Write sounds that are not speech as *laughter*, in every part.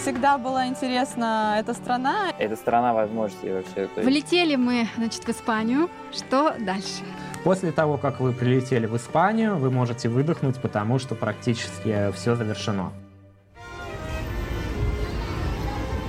Всегда была интересна эта страна. Это страна возможностей вообще. То есть... Влетели мы, значит, в Испанию. Что дальше? После того, как вы прилетели в Испанию, вы можете выдохнуть, потому что практически все завершено.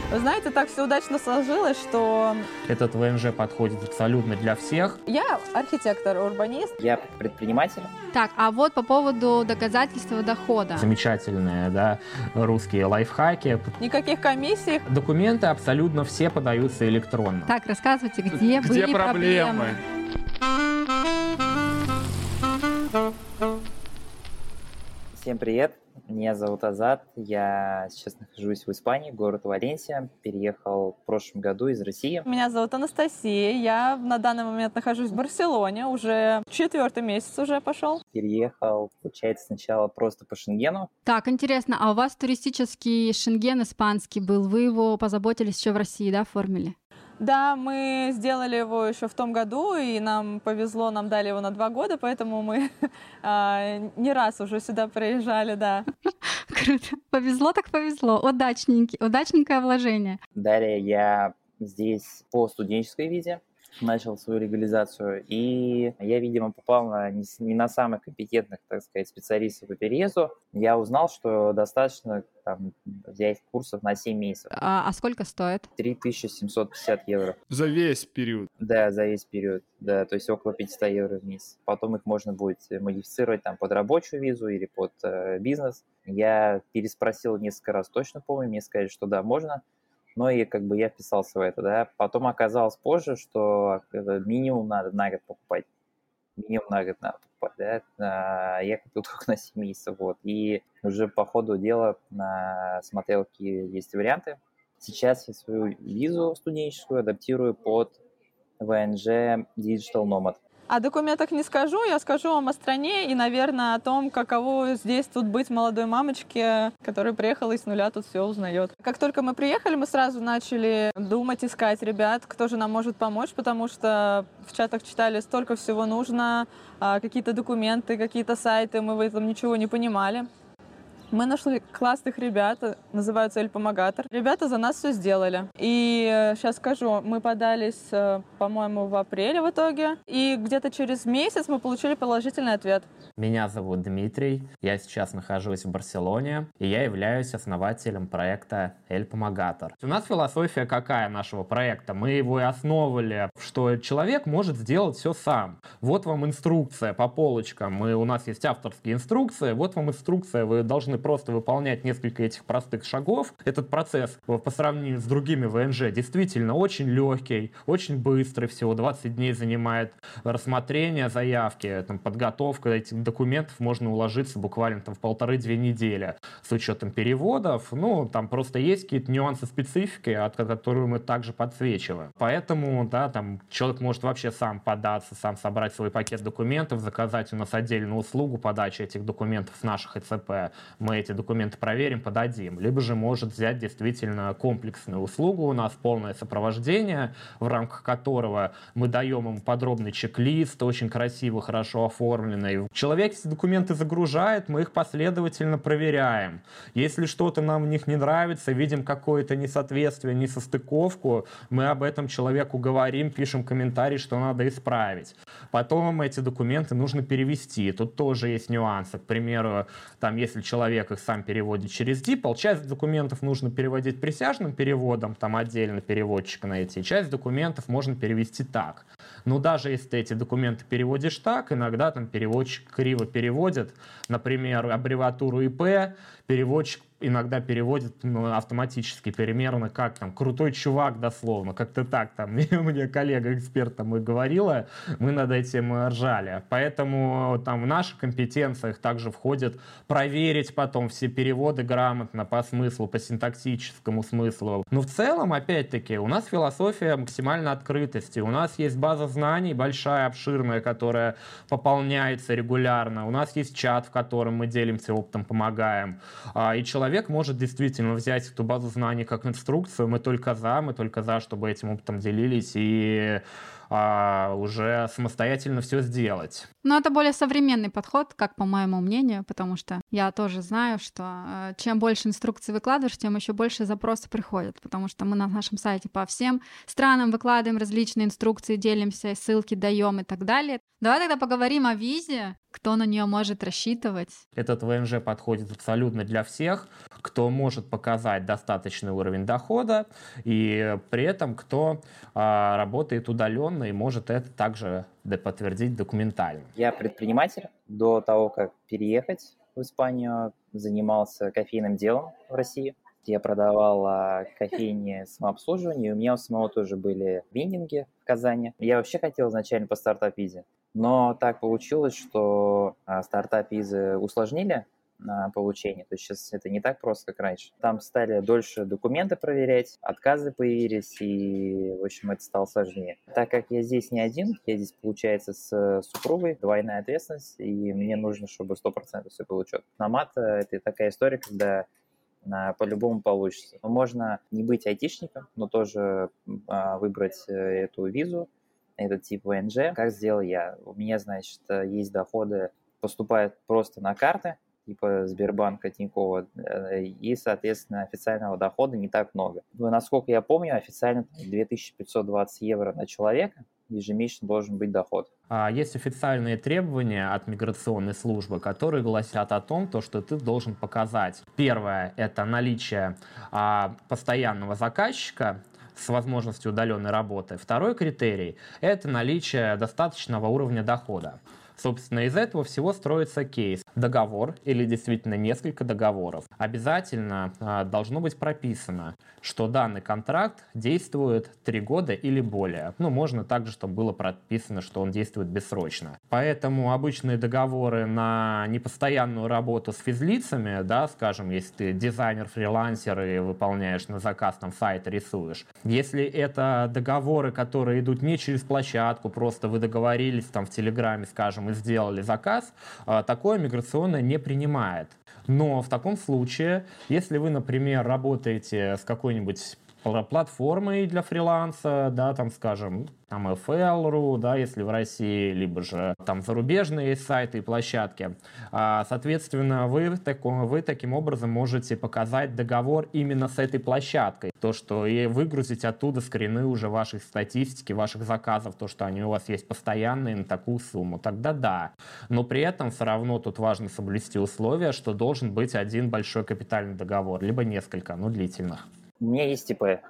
Вы знаете, так все удачно сложилось, что... Этот ВНЖ подходит абсолютно для всех. Я архитектор, урбанист. Я предприниматель. Так, а вот по поводу доказательства дохода. Замечательные, да, русские лайфхаки. Никаких комиссий. Документы абсолютно все подаются электронно. Так, рассказывайте, где, где были проблемы? проблемы? Всем привет. Меня зовут Азат, я сейчас нахожусь в Испании, город Валенсия, переехал в прошлом году из России. Меня зовут Анастасия, я на данный момент нахожусь в Барселоне, уже четвертый месяц уже пошел. Переехал, получается, сначала просто по Шенгену. Так, интересно, а у вас туристический Шенген испанский был, вы его позаботились еще в России, да, оформили? Да, мы сделали его еще в том году, и нам повезло, нам дали его на два года, поэтому мы *laughs* а, не раз уже сюда приезжали, да. *laughs* Круто. Повезло так повезло. Удачненький, удачненькое вложение. Далее я здесь по студенческой визе начал свою легализацию, и я, видимо, попал на, не, не на самых компетентных, так сказать, специалистов по переезду. Я узнал, что достаточно там, взять курсов на 7 месяцев. А, а сколько стоит? 3750 евро. За весь период? Да, за весь период, да, то есть около 500 евро в месяц. Потом их можно будет модифицировать там под рабочую визу или под э, бизнес. Я переспросил несколько раз, точно помню, мне сказали, что да, можно, но и как бы я вписался в это, да. Потом оказалось позже, что минимум надо на год покупать. Минимум на год надо покупать, да. А, я купил *laughs* только на 7 месяцев, вот. И уже по ходу дела на смотрелке есть варианты. Сейчас я свою визу студенческую адаптирую под ВНЖ Digital Nomad. О документах не скажу, я скажу вам о стране и, наверное, о том, каково здесь тут быть молодой мамочке, которая приехала и с нуля тут все узнает. Как только мы приехали, мы сразу начали думать, искать ребят, кто же нам может помочь, потому что в чатах читали столько всего нужно, а, какие-то документы, какие-то сайты, мы в этом ничего не понимали. Мы нашли классных ребят, называются Эль Помогатор. Ребята за нас все сделали. И сейчас э, скажу, мы подались, э, по-моему, в апреле в итоге. И где-то через месяц мы получили положительный ответ. Меня зовут Дмитрий, я сейчас нахожусь в Барселоне, и я являюсь основателем проекта Эль Помогатор. У нас философия какая нашего проекта? Мы его и основывали, что человек может сделать все сам. Вот вам инструкция по полочкам. Мы, у нас есть авторские инструкции, вот вам инструкция, вы должны должны просто выполнять несколько этих простых шагов. Этот процесс по сравнению с другими ВНЖ действительно очень легкий, очень быстрый, всего 20 дней занимает рассмотрение заявки, там, подготовка этих документов можно уложиться буквально там, в полторы-две недели с учетом переводов. Ну, там просто есть какие-то нюансы специфики, от которых мы также подсвечиваем. Поэтому, да, там человек может вообще сам податься, сам собрать свой пакет документов, заказать у нас отдельную услугу подачи этих документов с наших ЭЦП мы эти документы проверим, подадим. Либо же может взять действительно комплексную услугу, у нас полное сопровождение, в рамках которого мы даем ему подробный чек-лист, очень красиво, хорошо оформленный. Человек эти документы загружает, мы их последовательно проверяем. Если что-то нам в них не нравится, видим какое-то несоответствие, несостыковку, мы об этом человеку говорим, пишем комментарий, что надо исправить. Потом эти документы нужно перевести. Тут тоже есть нюансы. К примеру, там, если человек человек их сам переводит через DeepL. Часть документов нужно переводить присяжным переводом, там отдельно переводчика найти. Часть документов можно перевести так. Но даже если ты эти документы переводишь так, иногда там переводчик криво переводит, например, аббревиатуру ИП, переводчик иногда переводит ну, автоматически примерно как там крутой чувак дословно, как-то так там *laughs* мне коллега-эксперт там и говорила, мы над этим ржали. Поэтому там в наших компетенциях также входит проверить потом все переводы грамотно по смыслу, по синтаксическому смыслу. Но в целом, опять-таки, у нас философия максимальной открытости. У нас есть база знаний большая, обширная, которая пополняется регулярно. У нас есть чат, в котором мы делимся опытом, помогаем. А, и человек человек может действительно взять эту базу знаний как инструкцию. Мы только за, мы только за, чтобы этим опытом делились и а, уже самостоятельно все сделать. Но это более современный подход, как по моему мнению, потому что я тоже знаю, что э, чем больше инструкций выкладываешь, тем еще больше запросов приходят, потому что мы на нашем сайте по всем странам выкладываем различные инструкции, делимся, ссылки даем и так далее. Давай тогда поговорим о визе, кто на нее может рассчитывать. Этот ВНЖ подходит абсолютно для всех, кто может показать достаточный уровень дохода и при этом кто а, работает удаленно и может это также подтвердить документально. Я предприниматель. До того, как переехать в Испанию, занимался кофейным делом в России. Я продавал а, кофейни самообслуживания, и у меня у самого тоже были вендинги в Казани. Я вообще хотел изначально по стартап-визе, но так получилось, что а, стартап-визы усложнили на получение. То есть сейчас это не так просто, как раньше. Там стали дольше документы проверять, отказы появились, и, в общем, это стало сложнее. Так как я здесь не один, я здесь, получается, с супругой, двойная ответственность, и мне нужно, чтобы 100% все было четко. Намат – это такая история, когда по-любому получится. Можно не быть айтишником, но тоже а, выбрать э, эту визу, этот тип ВНЖ. Как сделал я? У меня, значит, есть доходы, поступают просто на карты, типа Сбербанка, Тинькова, э, и, соответственно, официального дохода не так много. Насколько я помню, официально 2520 евро на человека ежемесячно должен быть доход. А есть официальные требования от миграционной службы, которые гласят о том, то, что ты должен показать. Первое – это наличие а, постоянного заказчика, с возможностью удаленной работы. Второй критерий – это наличие достаточного уровня дохода. Собственно, из этого всего строится кейс. Договор или действительно несколько договоров. Обязательно а, должно быть прописано, что данный контракт действует 3 года или более. Ну, можно также, чтобы было прописано, что он действует бессрочно. Поэтому обычные договоры на непостоянную работу с физлицами, да, скажем, если ты дизайнер, фрилансер и выполняешь на заказ там сайт рисуешь. Если это договоры, которые идут не через площадку, просто вы договорились там в Телеграме, скажем, мы сделали заказ, а, такое миграционное не принимает. Но в таком случае, если вы, например, работаете с какой-нибудь платформой для фриланса, да, там, скажем, там FL.ru, да, если в России, либо же там зарубежные сайты и площадки. А, соответственно, вы, таком, вы таким образом можете показать договор именно с этой площадкой. То, что и выгрузить оттуда скрины уже вашей статистики, ваших заказов, то, что они у вас есть постоянные на такую сумму. Тогда да. Но при этом все равно тут важно соблюсти условия, что должен быть один большой капитальный договор, либо несколько, но длительных. У меня есть ИП,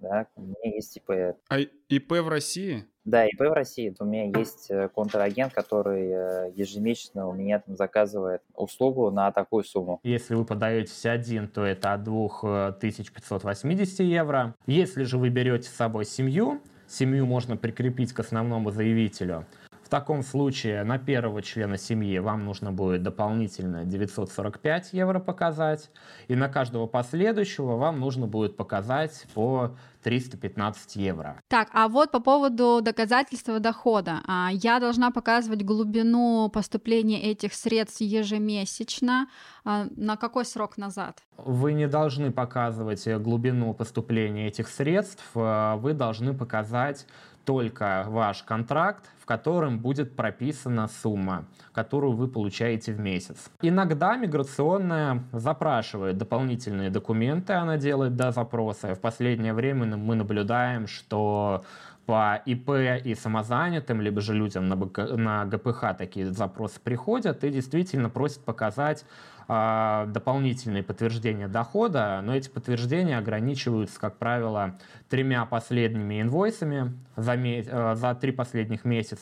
да, у меня есть ИП. А ИП в России? Да, ИП в России. У меня есть э, контрагент, который э, ежемесячно у меня там заказывает услугу на такую сумму. Если вы подаетесь один, то это от 2580 евро. Если же вы берете с собой семью, семью можно прикрепить к основному заявителю, в таком случае на первого члена семьи вам нужно будет дополнительно 945 евро показать, и на каждого последующего вам нужно будет показать по 315 евро. Так, а вот по поводу доказательства дохода. А, я должна показывать глубину поступления этих средств ежемесячно. А, на какой срок назад? Вы не должны показывать глубину поступления этих средств. А, вы должны показать только ваш контракт, в котором будет прописана сумма, которую вы получаете в месяц. Иногда миграционная запрашивает дополнительные документы, она делает до запроса. В последнее время мы наблюдаем, что по ИП и самозанятым, либо же людям на, БК, на ГПХ такие запросы приходят и действительно просят показать э, дополнительные подтверждения дохода, но эти подтверждения ограничиваются, как правило, тремя последними инвойсами за, э, за три последних месяца,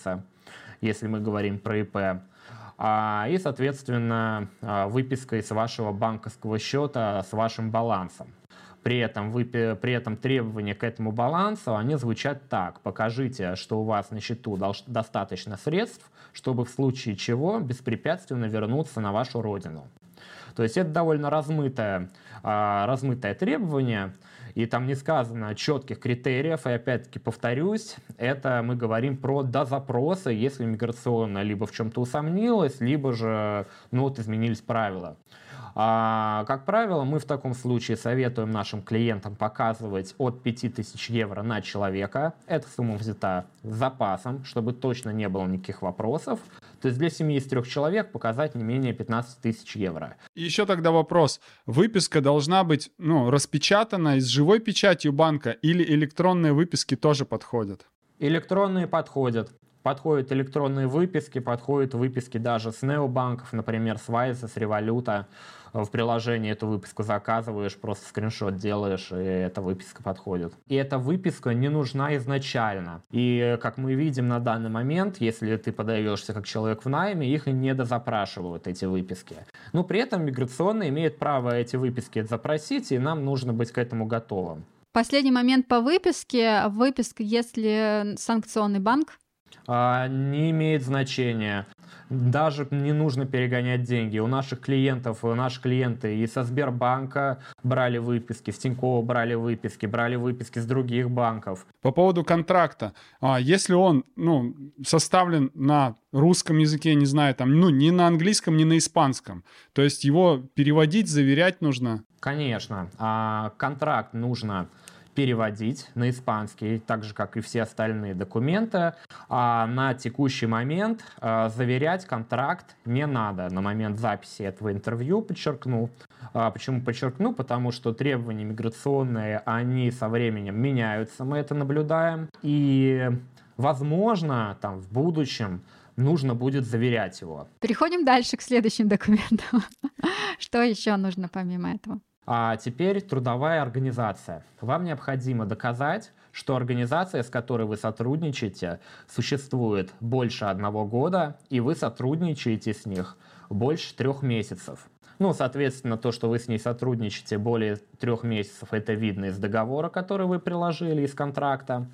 если мы говорим про ИП. А, и, соответственно, а, выпиской с вашего банковского счета с вашим балансом. При этом, вы, при этом требования к этому балансу, они звучат так. Покажите, что у вас на счету достаточно средств, чтобы в случае чего беспрепятственно вернуться на вашу родину. То есть это довольно размытое, а, размытое требование, и там не сказано четких критериев, и опять-таки повторюсь, это мы говорим про дозапросы, если миграционно либо в чем-то усомнилась, либо же ну, вот изменились правила. А, как правило, мы в таком случае советуем нашим клиентам показывать от 5000 евро на человека. Эта сумма взята с запасом, чтобы точно не было никаких вопросов. То есть для семьи из трех человек показать не менее 15 тысяч евро. И еще тогда вопрос. Выписка должна быть ну, распечатана с живой печатью банка или электронные выписки тоже подходят? Электронные подходят. Подходят электронные выписки, подходят выписки даже с необанков, например, с Вайза, с Революта. В приложении эту выписку заказываешь, просто скриншот делаешь, и эта выписка подходит. И эта выписка не нужна изначально. И, как мы видим на данный момент, если ты подаешься как человек в найме, их и не дозапрашивают, эти выписки. Но при этом миграционный имеет право эти выписки запросить, и нам нужно быть к этому готовым. Последний момент по выписке. Выписка, если санкционный банк, а, не имеет значения. Даже не нужно перегонять деньги. У наших клиентов, наши клиенты и со Сбербанка брали выписки, с Тинькова брали выписки, брали выписки с других банков. По поводу контракта. А если он ну, составлен на русском языке, не знаю, там, ну, ни на английском, ни на испанском, то есть его переводить, заверять нужно? Конечно. А контракт нужно переводить на испанский, так же, как и все остальные документы. А на текущий момент а, заверять контракт не надо на момент записи этого интервью, подчеркну. А, почему подчеркну? Потому что требования миграционные, они со временем меняются, мы это наблюдаем. И, возможно, там в будущем нужно будет заверять его. Переходим дальше к следующим документам. *laughs* Что еще нужно помимо этого? А теперь трудовая организация. Вам необходимо доказать, что организация, с которой вы сотрудничаете, существует больше одного года, и вы сотрудничаете с них больше трех месяцев. Ну, соответственно, то, что вы с ней сотрудничаете более трех месяцев, это видно из договора, который вы приложили, из контракта.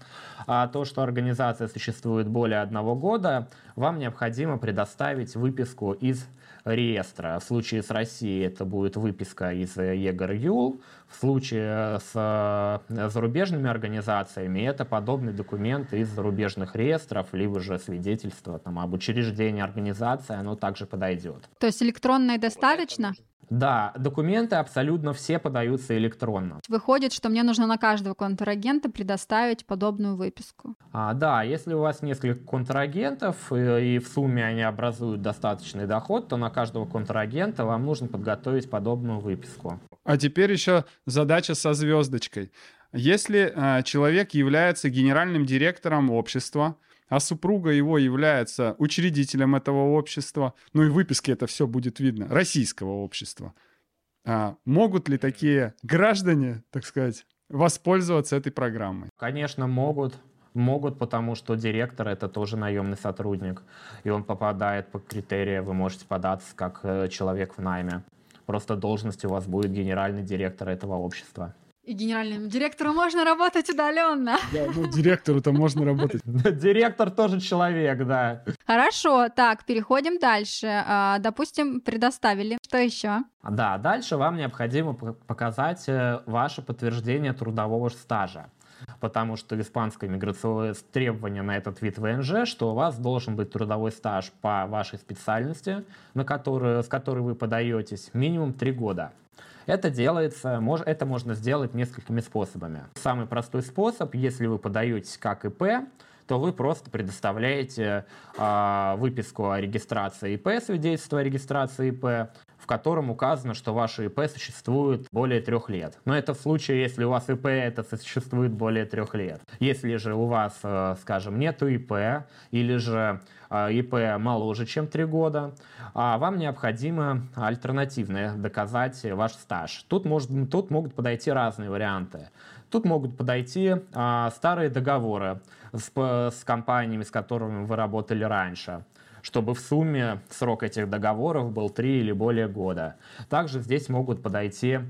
А то, что организация существует более одного года, вам необходимо предоставить выписку из реестра. В случае с Россией это будет выписка из ЕГРЮЛ. В случае с э, зарубежными организациями это подобный документ из зарубежных реестров, либо же свидетельство там, об учреждении организации, оно также подойдет. То есть электронное достаточно? Да, документы абсолютно все подаются электронно. Выходит, что мне нужно на каждого контрагента предоставить подобную выписку. А, да, если у вас несколько контрагентов и, и в сумме они образуют достаточный доход, то на каждого контрагента вам нужно подготовить подобную выписку. А теперь еще задача со звездочкой. Если э, человек является генеральным директором общества, а супруга его является учредителем этого общества, ну и в выписке это все будет видно, российского общества. А могут ли такие граждане, так сказать, воспользоваться этой программой? Конечно, могут. Могут, потому что директор это тоже наемный сотрудник, и он попадает по критериям, вы можете податься как э, человек в найме. Просто должность у вас будет генеральный директор этого общества. И генеральному директору можно работать удаленно. *laughs* Да, ну, директору-то можно работать. *laughs* Директор тоже человек, да. Хорошо, так, переходим дальше. А, допустим, предоставили. Что еще? Да, дальше вам необходимо показать э, ваше подтверждение трудового стажа потому что испанское миграционное требование на этот вид ВНЖ, что у вас должен быть трудовой стаж по вашей специальности, на которую, с которой вы подаетесь, минимум три года. Это делается, это можно сделать несколькими способами. Самый простой способ, если вы подаетесь как ИП, то вы просто предоставляете э, выписку о регистрации ИП, свидетельство о регистрации ИП, в котором указано, что ваше ИП существует более трех лет. Но это в случае, если у вас ИП это существует более трех лет. Если же у вас, э, скажем, нету ИП, или же э, ИП моложе, чем три года, а вам необходимо альтернативное доказать ваш стаж. Тут, может, тут могут подойти разные варианты. Тут могут подойти а, старые договоры с, с компаниями, с которыми вы работали раньше чтобы в сумме срок этих договоров был 3 или более года. Также здесь могут подойти,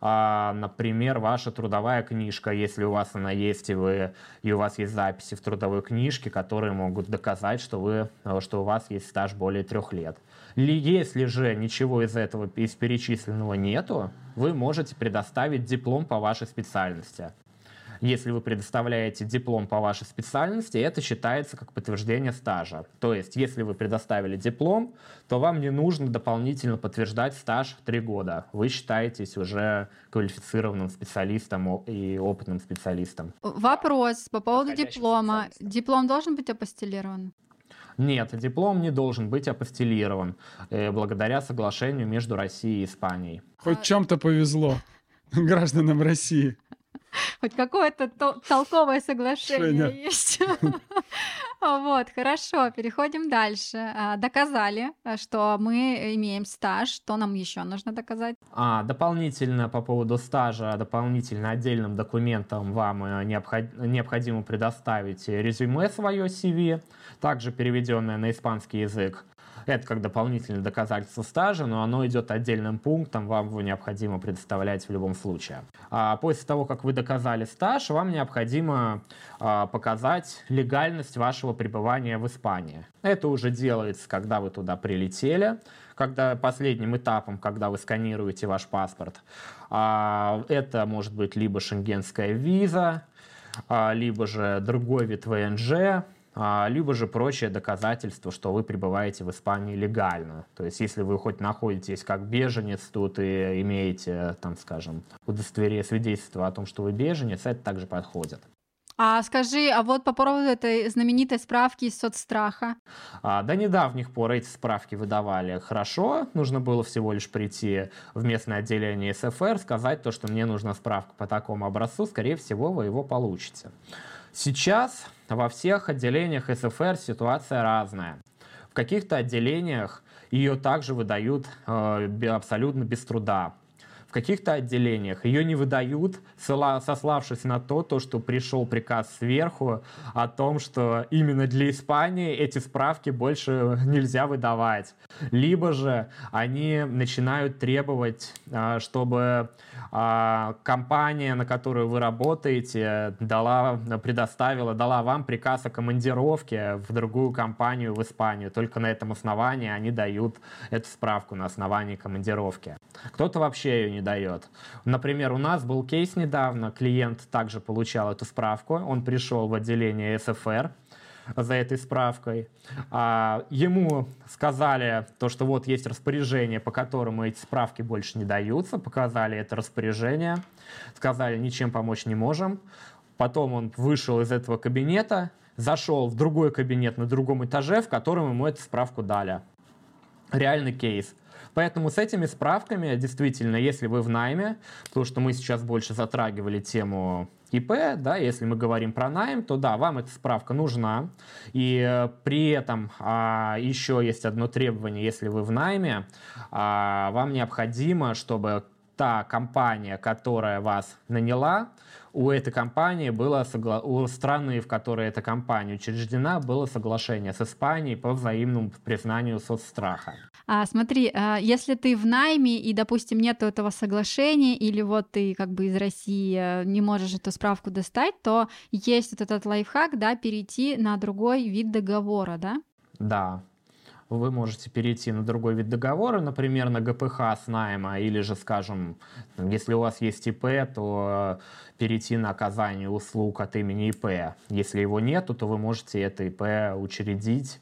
а, например, ваша трудовая книжка, если у вас она есть, и, вы, и у вас есть записи в трудовой книжке, которые могут доказать, что, вы, что у вас есть стаж более трех лет. Если же ничего из этого, из перечисленного нету, вы можете предоставить диплом по вашей специальности. Если вы предоставляете диплом по вашей специальности, это считается как подтверждение стажа. То есть, если вы предоставили диплом, то вам не нужно дополнительно подтверждать стаж 3 года. Вы считаетесь уже квалифицированным специалистом и опытным специалистом. Вопрос по поводу диплома. Диплом должен быть апостелирован? Нет, диплом не должен быть апостелирован э, благодаря соглашению между Россией и Испанией. Хоть в чем-то повезло *laughs* гражданам России. Хоть какое-то толковое соглашение есть. *laughs* Вот, хорошо, переходим дальше. А, доказали, что мы имеем стаж. Что нам еще нужно доказать? А, дополнительно по поводу стажа, дополнительно отдельным документом вам э, необходимо предоставить резюме свое CV, также переведенное на испанский язык. Это как дополнительное доказательство стажа, но оно идет отдельным пунктом, вам его необходимо предоставлять в любом случае. А после того, как вы доказали стаж, вам необходимо а, показать легальность вашего пребывания в Испании. Это уже делается, когда вы туда прилетели, когда последним этапом, когда вы сканируете ваш паспорт. А, это может быть либо шенгенская виза, а, либо же другой вид ВНЖ, либо же прочее доказательство, что вы пребываете в Испании легально. То есть, если вы хоть находитесь как беженец тут и имеете, там, скажем, удостоверение, свидетельство о том, что вы беженец, это также подходит. А скажи, а вот по поводу этой знаменитой справки из соцстраха? А, до недавних пор эти справки выдавали хорошо. Нужно было всего лишь прийти в местное отделение СФР, сказать то, что мне нужна справка по такому образцу. Скорее всего, вы его получите. Сейчас во всех отделениях СФР ситуация разная. В каких-то отделениях ее также выдают э, абсолютно без труда. В каких-то отделениях ее не выдают, сославшись на то, то, что пришел приказ сверху о том, что именно для Испании эти справки больше нельзя выдавать. Либо же они начинают требовать, а, чтобы а, компания, на которую вы работаете, дала, предоставила, дала вам приказ о командировке в другую компанию в Испанию. Только на этом основании они дают эту справку на основании командировки. Кто-то вообще ее не дает. Например, у нас был кейс недавно, клиент также получал эту справку, он пришел в отделение СФР, за этой справкой. А, ему сказали то, что вот есть распоряжение, по которому эти справки больше не даются, показали это распоряжение, сказали, ничем помочь не можем. Потом он вышел из этого кабинета, зашел в другой кабинет на другом этаже, в котором ему эту справку дали. Реальный кейс. Поэтому с этими справками, действительно, если вы в найме, потому что мы сейчас больше затрагивали тему ИП, да, если мы говорим про найм, то да, вам эта справка нужна. И э, при этом а, еще есть одно требование, если вы в найме, а, вам необходимо, чтобы та компания, которая вас наняла, у этой компании было согла... у страны, в которой эта компания учреждена, было соглашение с Испанией по взаимному признанию соцстраха. А, смотри, а, если ты в найме и, допустим, нет этого соглашения, или вот ты как бы из России э, не можешь эту справку достать, то есть вот этот лайфхак, да, перейти на другой вид договора, да? Да, вы можете перейти на другой вид договора, например, на ГПХ с найма, или же, скажем, если у вас есть ИП, то перейти на оказание услуг от имени ИП. Если его нету, то вы можете это ИП учредить.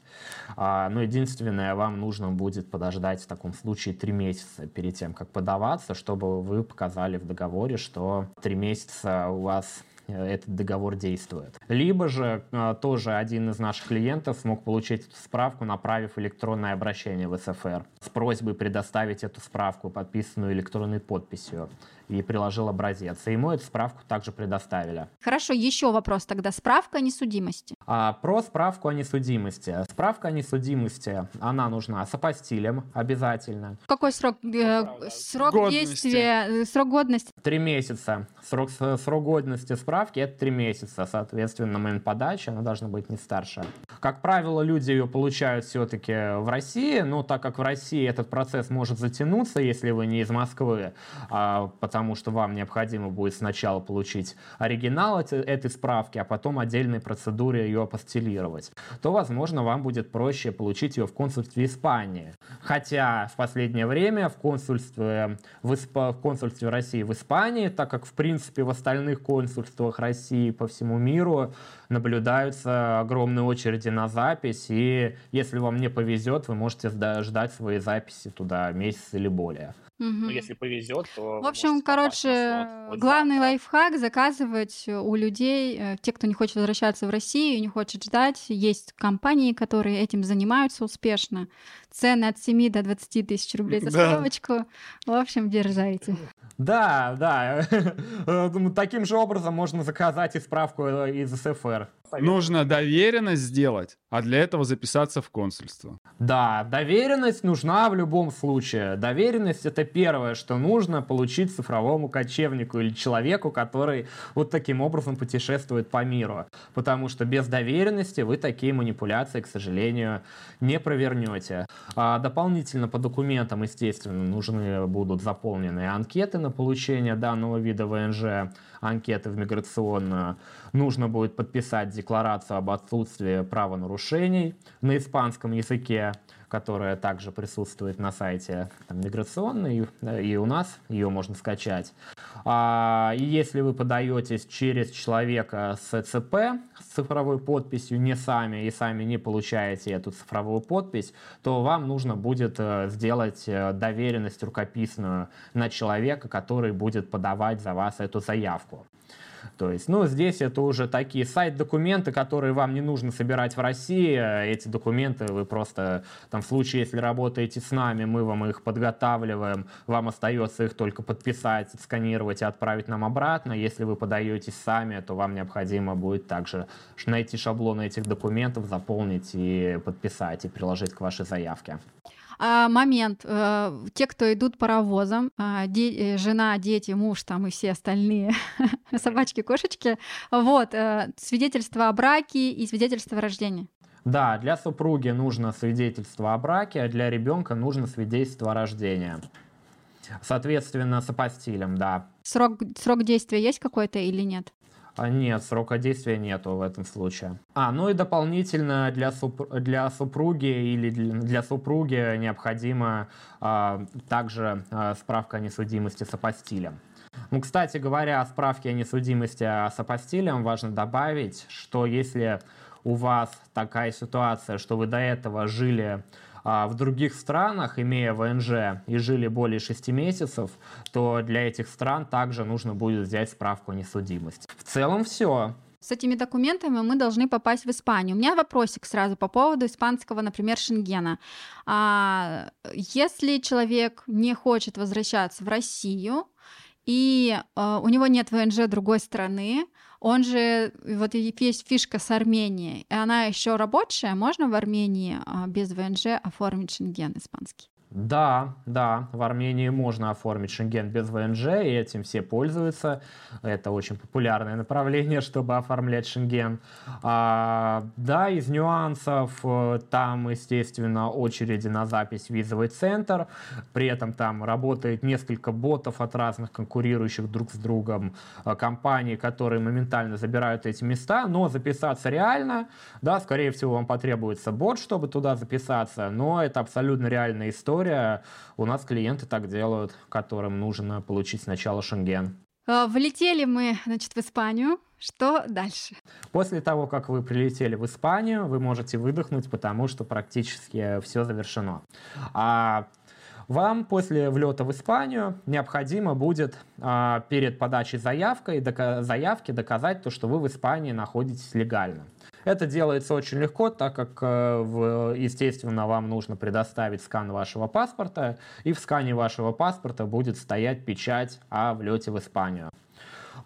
А, но единственное, вам нужно будет подождать в таком случае три месяца перед тем, как подаваться, чтобы вы показали в договоре, что три месяца у вас Э, этот договор действует. Либо же э, тоже один из наших клиентов смог получить эту справку, направив электронное обращение в СФР с просьбой предоставить эту справку, подписанную электронной подписью и приложил образец. И ему эту справку также предоставили. Хорошо, еще вопрос тогда. Справка о несудимости. А, про справку о несудимости. Справка о несудимости, она нужна с апостилем обязательно. Какой срок, э, срок годности. действия, э, срок годности? Три месяца. Срок, срок годности справки — это три месяца. Соответственно, на момент подачи она должна быть не старше. Как правило, люди ее получают все-таки в России, но так как в России этот процесс может затянуться, если вы не из Москвы, а, потому потому что вам необходимо будет сначала получить оригинал этой справки, а потом отдельной процедуре ее апостелировать, то, возможно, вам будет проще получить ее в консульстве Испании. Хотя в последнее время в консульстве, в, Исп... в консульстве России в Испании, так как, в принципе, в остальных консульствах России по всему миру наблюдаются огромные очереди на запись, и если вам не повезет, вы можете ждать свои записи туда месяц или более. Угу. Ну, если повезет, то... В общем, короче, вот главный лайфхак — заказывать у людей, э, те, кто не хочет возвращаться в Россию, не хочет ждать, есть компании, которые этим занимаются успешно. Цены от 7 до 20 тысяч рублей за справочку. В общем, дерзайте. Да, да. Таким же образом можно заказать и справку э, из СФР. Нужно доверенность сделать, а для этого записаться в консульство. Да, доверенность нужна в любом случае. Доверенность это первое, что нужно получить цифровому кочевнику или человеку, который вот таким образом путешествует по миру. Потому что без доверенности вы такие манипуляции, к сожалению, не провернете. А дополнительно по документам, естественно, нужны будут заполнены анкеты на получение данного вида ВНЖ. Анкеты в миграционную, нужно будет подписать декларацию об отсутствии правонарушений на испанском языке, которая также присутствует на сайте там, миграционной, и у нас ее можно скачать. А, и если вы подаетесь через человека с ЦП, с цифровой подписью, не сами, и сами не получаете эту цифровую подпись, то вам нужно будет э, сделать э, доверенность рукописную на человека, который будет подавать за вас эту заявку. То есть, ну, здесь это уже такие сайт-документы, которые вам не нужно собирать в России. Эти документы вы просто, там, в случае, если работаете с нами, мы вам их подготавливаем, вам остается их только подписать, сканировать и отправить нам обратно. Если вы подаетесь сами, то вам необходимо будет также найти шаблоны этих документов, заполнить и подписать, и приложить к вашей заявке. А, момент. А, те, кто идут паровозом, а, де- э, жена, дети, муж там и все остальные, *laughs* собачки, кошечки, вот, а, свидетельство о браке и свидетельство о рождении. Да, для супруги нужно свидетельство о браке, а для ребенка нужно свидетельство о рождении. Соответственно, с апостилем, да. Срок, срок действия есть какой-то или нет? А нет, срока действия нету в этом случае. А, ну и дополнительно для, суп... для супруги или для супруги необходима а, также а, справка о несудимости с апостилем. Ну, кстати говоря, о справке о несудимости с апостилем важно добавить, что если у вас такая ситуация, что вы до этого жили а в других странах, имея ВНЖ и жили более 6 месяцев, то для этих стран также нужно будет взять справку о несудимости. В целом все. С этими документами мы должны попасть в Испанию. У меня вопросик сразу по поводу испанского, например, Шенгена. А, если человек не хочет возвращаться в Россию, и а, у него нет ВНЖ другой страны, он же, вот есть фишка с Арменией, и она еще рабочая, можно в Армении а, без ВНЖ оформить шенген испанский? Да, да, в Армении можно оформить шенген без ВНЖ, и этим все пользуются. Это очень популярное направление, *laughs* чтобы оформлять шенген. А, да, из нюансов э, там, естественно, очереди на запись в визовый центр. При этом там работает несколько ботов от разных конкурирующих друг с другом э, компаний, которые моментально забирают эти места. Но записаться реально, да, скорее всего, вам потребуется бот, чтобы туда записаться, но это абсолютно реальная история история. У нас клиенты так делают, которым нужно получить сначала шенген. А, влетели мы, значит, в Испанию. Что дальше? После того, как вы прилетели в Испанию, вы можете выдохнуть, потому что практически все завершено. А вам после влета в Испанию необходимо будет а, перед подачей заявкой, дока- заявки доказать то, что вы в Испании находитесь легально. Это делается очень легко, так как, э, естественно, вам нужно предоставить скан вашего паспорта, и в скане вашего паспорта будет стоять печать о влете в Испанию.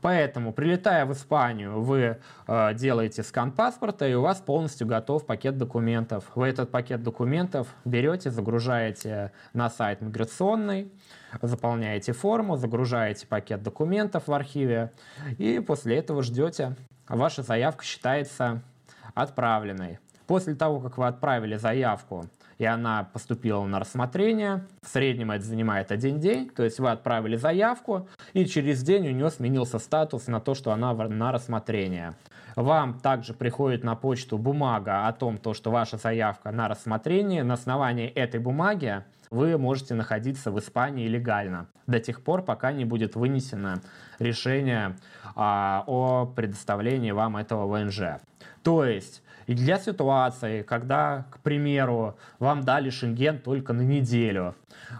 Поэтому, прилетая в Испанию, вы э, делаете скан паспорта, и у вас полностью готов пакет документов. Вы этот пакет документов берете, загружаете на сайт миграционный, заполняете форму, загружаете пакет документов в архиве, и после этого ждете. Ваша заявка считается отправленной. После того, как вы отправили заявку, и она поступила на рассмотрение, в среднем это занимает один день, то есть вы отправили заявку, и через день у нее сменился статус на то, что она на рассмотрение. Вам также приходит на почту бумага о том, то, что ваша заявка на рассмотрение. На основании этой бумаги вы можете находиться в Испании легально до тех пор, пока не будет вынесено решение а, о предоставлении вам этого ВНЖ. То есть и для ситуации, когда, к примеру, вам дали шенген только на неделю,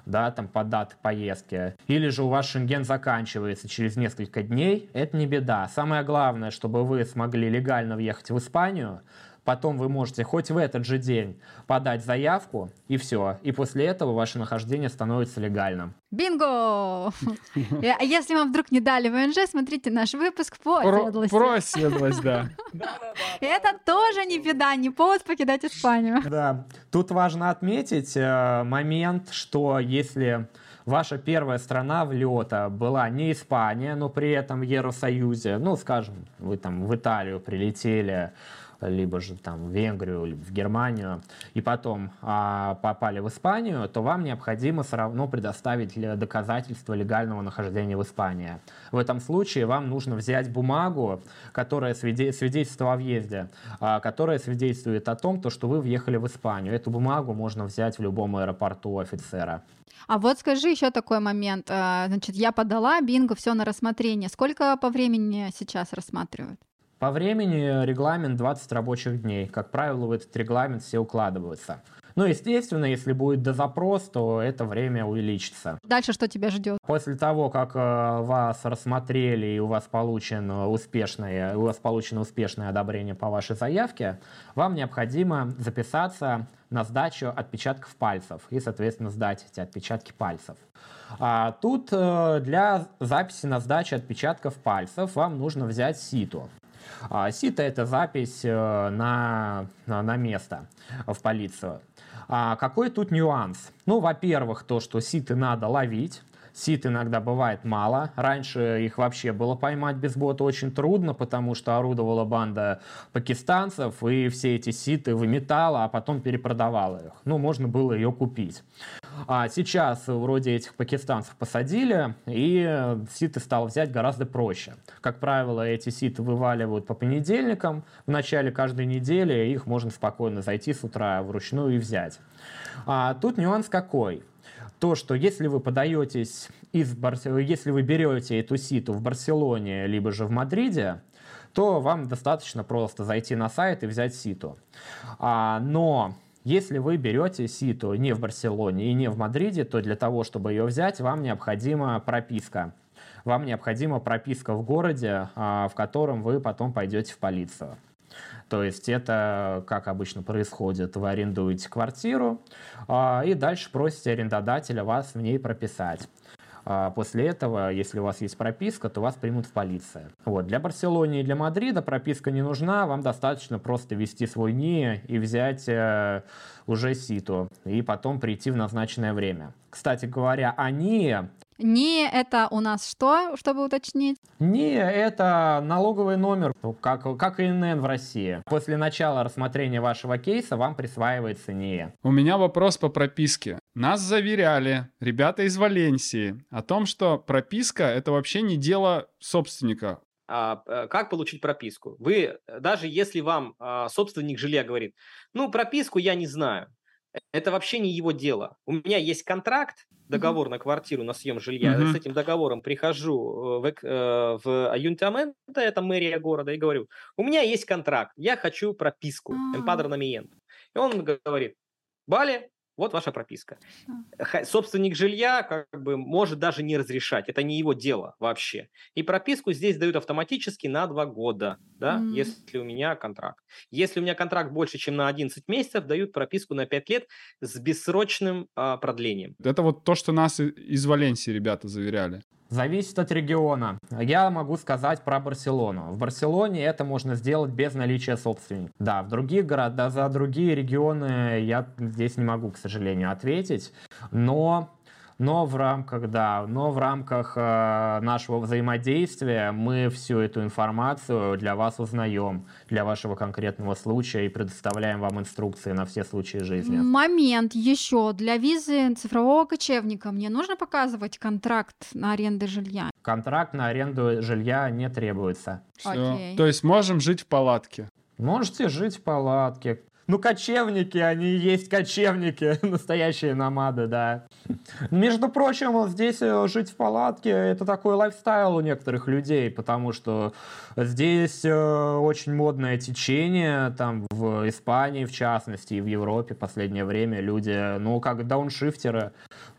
да, там по дате поездки, или же у вас шенген заканчивается через несколько дней, это не беда. Самое главное, чтобы вы смогли легально въехать в Испанию, Потом вы можете хоть в этот же день подать заявку, и все. И после этого ваше нахождение становится легальным. Бинго! *laughs* А если вам вдруг не дали ВНЖ, смотрите наш выпуск по оседлости. Про оседлость, да. *laughs* Это тоже не беда, не повод покидать Испанию. Да. Тут важно отметить э, момент, что если ваша первая страна влета была не Испания, но при этом в Евросоюзе, ну, скажем, вы там в Италию прилетели, либо же там в Венгрию, либо в Германию, и потом а, попали в Испанию, то вам необходимо все равно предоставить доказательство легального нахождения в Испании. В этом случае вам нужно взять бумагу, которая свидетельство о въезде, а, которая свидетельствует о том, то, что вы въехали в Испанию. Эту бумагу можно взять в любом аэропорту офицера. А вот скажи еще такой момент. А, значит, я подала бинго, все на рассмотрение. Сколько по времени сейчас рассматривают? По времени регламент 20 рабочих дней. Как правило, в этот регламент все укладываются. Ну, естественно, если будет дозапрос, то это время увеличится. Дальше что тебя ждет? После того, как э, вас рассмотрели и у вас получено успешное, у вас получено успешное одобрение по вашей заявке, вам необходимо записаться на сдачу отпечатков пальцев и, соответственно, сдать эти отпечатки пальцев. А тут э, для записи на сдачу отпечатков пальцев вам нужно взять ситу. А СИТа — это запись э, на, на место в полицию. А какой тут нюанс? Ну, во-первых, то, что ситы надо ловить, Сит иногда бывает мало. Раньше их вообще было поймать без бота очень трудно, потому что орудовала банда пакистанцев, и все эти ситы выметала, а потом перепродавала их. Ну, можно было ее купить. А сейчас вроде этих пакистанцев посадили, и ситы стало взять гораздо проще. Как правило, эти ситы вываливают по понедельникам, в начале каждой недели их можно спокойно зайти с утра вручную и взять. А тут нюанс какой? то, что если вы подаетесь из Бар... если вы берете эту ситу в Барселоне, либо же в Мадриде, то вам достаточно просто зайти на сайт и взять ситу. А, но если вы берете ситу не в Барселоне и не в Мадриде, то для того, чтобы ее взять, вам необходима прописка. Вам необходима прописка в городе, а, в котором вы потом пойдете в полицию. То есть это, как обычно происходит, вы арендуете квартиру а, и дальше просите арендодателя вас в ней прописать. А после этого, если у вас есть прописка, то вас примут в полиции. Вот. Для Барселоны и для Мадрида прописка не нужна, вам достаточно просто вести свой НИИ и взять э, уже ситу, и потом прийти в назначенное время. Кстати говоря, они не это у нас что, чтобы уточнить? Не, это налоговый номер, как, как ИНН в России. После начала рассмотрения вашего кейса вам присваивается НИЭ. У меня вопрос по прописке. Нас заверяли ребята из Валенсии о том, что прописка — это вообще не дело собственника. А, э, как получить прописку? Вы, даже если вам а, собственник жилья говорит, ну, прописку я не знаю, это вообще не его дело. У меня есть контракт, договор mm-hmm. на квартиру, на съем жилья. Mm-hmm. С этим договором прихожу в, э, в Аюнтамент, это мэрия города, и говорю, у меня есть контракт, я хочу прописку, эмпадронамиент. И он говорит, Бали, вот ваша прописка. Собственник жилья как бы может даже не разрешать. Это не его дело вообще. И прописку здесь дают автоматически на два года, да, mm. если у меня контракт. Если у меня контракт больше, чем на 11 месяцев, дают прописку на 5 лет с бессрочным а, продлением. Это вот то, что нас из Валенсии ребята заверяли. Зависит от региона. Я могу сказать про Барселону. В Барселоне это можно сделать без наличия собственника. Да, в других городах, за другие регионы я здесь не могу, к сожалению, ответить. Но но в рамках, да, но в рамках э, нашего взаимодействия мы всю эту информацию для вас узнаем, для вашего конкретного случая и предоставляем вам инструкции на все случаи жизни. Момент еще. Для визы цифрового кочевника мне нужно показывать контракт на аренду жилья? Контракт на аренду жилья не требуется. Все. То есть можем жить в палатке? Можете жить в палатке. Ну, кочевники, они и есть кочевники, *laughs* настоящие намады, да. Между прочим, здесь э, жить в палатке – это такой лайфстайл у некоторых людей, потому что здесь э, очень модное течение, там в Испании, в частности, и в Европе в последнее время люди, ну, как дауншифтеры,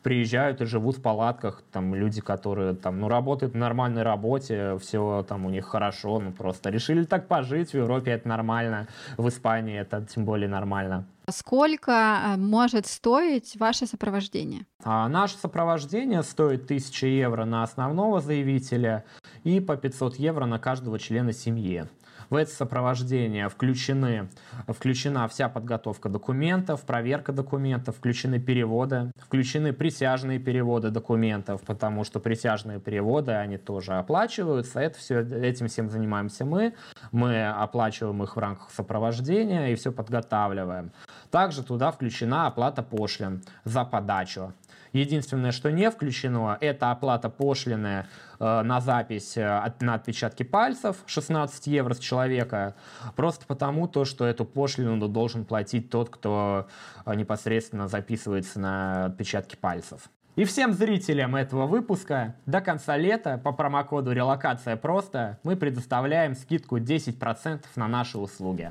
приезжают и живут в палатках, там люди, которые там, ну, работают в нормальной работе, все там у них хорошо, ну, просто решили так пожить, в Европе это нормально, в Испании это тем более нормально. Сколько э, может стоить ваше сопровождение? А наше сопровождение стоит 1000 евро на основного заявителя и по 500 евро на каждого члена семьи. В это сопровождение включены, включена вся подготовка документов, проверка документов, включены переводы, включены присяжные переводы документов, потому что присяжные переводы, они тоже оплачиваются. Это все, этим всем занимаемся мы. Мы оплачиваем их в рамках сопровождения и все подготавливаем. Также туда включена оплата пошлин за подачу. Единственное, что не включено, это оплата пошлины э, на запись э, на отпечатки пальцев 16 евро с человека, просто потому то, что эту пошлину должен платить тот, кто э, непосредственно записывается на отпечатки пальцев. И всем зрителям этого выпуска до конца лета по промокоду «Релокация просто» мы предоставляем скидку 10% на наши услуги.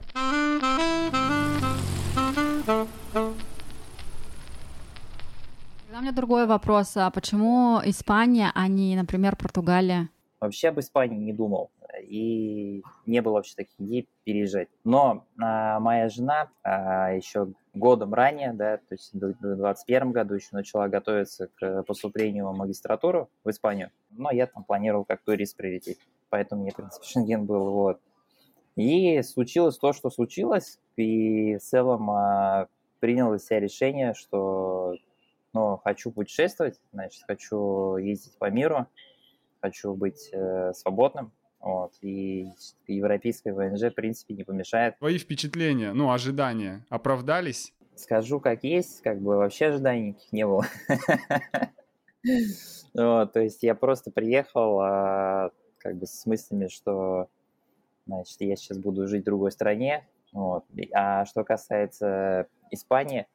Меня другой вопрос. А почему Испания, а не, например, Португалия? Вообще об Испании не думал. И не было вообще таких идей переезжать. Но а, моя жена а, еще годом ранее, да, то есть в 2021 году еще начала готовиться к поступлению в магистратуру в Испанию. Но я там планировал как турист прилететь. Поэтому мне, в принципе, *laughs* шенген был. Вот. И случилось то, что случилось. И в целом а, принял для себя решение, что но хочу путешествовать, значит, хочу ездить по миру, хочу быть э, свободным, вот, и европейская ВНЖ, в принципе, не помешает. Твои впечатления, ну, ожидания оправдались? Скажу, как есть, как бы вообще ожиданий никаких не было. *laughs* Вот, то есть я просто приехал а, как бы с мыслями, что, значит, я сейчас буду жить в другой стране, вот. А что касается Испании,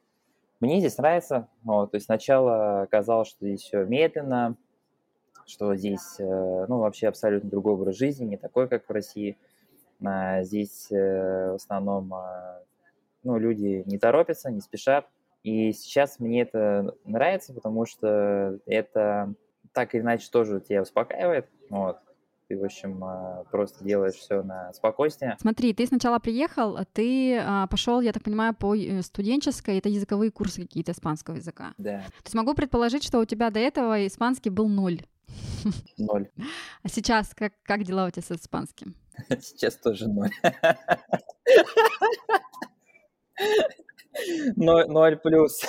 мне здесь нравится. Вот, то есть сначала казалось, что здесь все медленно, что здесь, э, ну, вообще абсолютно другой образ жизни, не такой, как в России. А здесь э, в основном, а, ну, люди не торопятся, не спешат. И сейчас мне это нравится, потому что это так или иначе тоже тебя успокаивает. Вот ты, в общем, а, просто делаешь все на спокойствие. Смотри, ты сначала приехал, ты а, пошел, я так понимаю, по э, студенческой, это языковые курсы какие-то испанского языка. Да. То есть могу предположить, что у тебя до этого испанский был ноль. *laughs* Ноль. А сейчас как, как дела у тебя с испанским? *laughs* Сейчас тоже ноль. *laughs* Ноль плюс.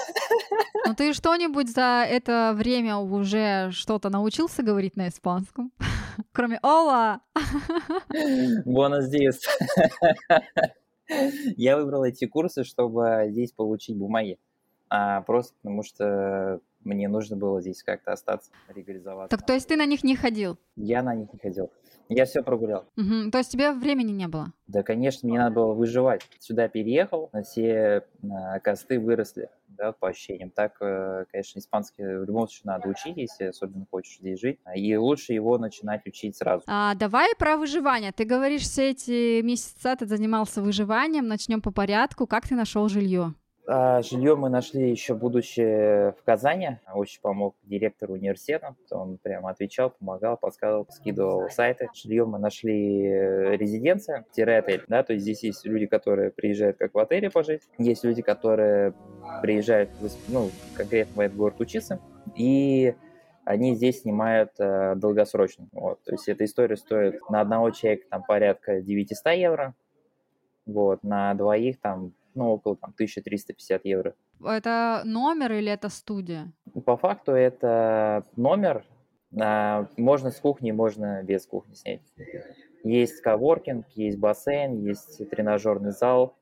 Ну ты что-нибудь за это время уже что-то научился говорить на испанском? *laughs* Кроме «Ола». Бонус здесь. Я выбрал эти курсы, чтобы здесь получить бумаги. А просто потому что мне нужно было здесь как-то остаться, легализоваться. Так то есть ты на них не ходил? Я на них не ходил. Я все прогулял. Угу. То есть тебе времени не было? Да, конечно, мне надо было выживать. Сюда переехал, все а, косты выросли, да, по ощущениям. Так, э, конечно, испанский в любом случае надо учить, если особенно хочешь здесь жить. И лучше его начинать учить сразу. А, давай про выживание. Ты говоришь, все эти месяца ты занимался выживанием. Начнем по порядку. Как ты нашел жилье? А, жилье мы нашли еще будучи в Казани. Очень помог директор университета. Он прямо отвечал, помогал, подсказывал, скидывал сайты. Жилье мы нашли э, резиденция, отель. Да, то есть здесь есть люди, которые приезжают как в отеле пожить. Есть люди, которые приезжают, ну, конкретно в этот город учиться. И они здесь снимают э, долгосрочно. Вот. То есть эта история стоит на одного человека там порядка 900 евро, вот, на двоих там ну, около там, 1350 евро. Это номер или это студия? По факту это номер. А, можно с кухни, можно без кухни снять. Есть коворкинг, есть бассейн, есть тренажерный зал.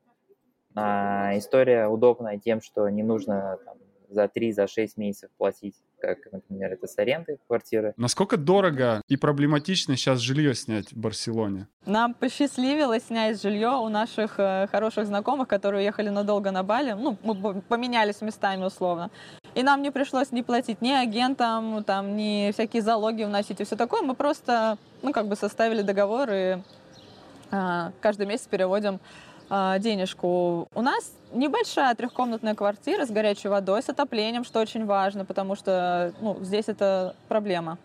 А, история удобная тем, что не нужно там, за 3-6 за месяцев платить как, например, это с аренды квартиры. Насколько дорого и проблематично сейчас жилье снять в Барселоне? Нам посчастливилось снять жилье у наших э, хороших знакомых, которые уехали надолго на Бали. Ну, мы поменялись местами условно. И нам не пришлось не платить ни агентам, там, ни всякие залоги вносить и все такое. Мы просто, ну, как бы составили договор и э, каждый месяц переводим денежку. У нас небольшая трехкомнатная квартира с горячей водой, с отоплением, что очень важно, потому что ну, здесь это проблема.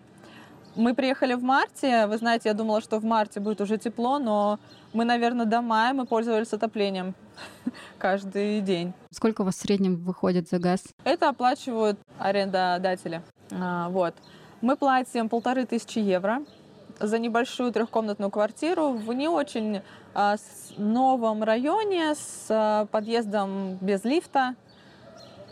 Мы приехали в марте. Вы знаете, я думала, что в марте будет уже тепло, но мы, наверное, до мая мы пользовались отоплением *laughs* каждый день. Сколько у вас в среднем выходит за газ? Это оплачивают арендодатели. А, вот. Мы платим полторы тысячи евро за небольшую трехкомнатную квартиру в не очень а, новом районе с а, подъездом без лифта.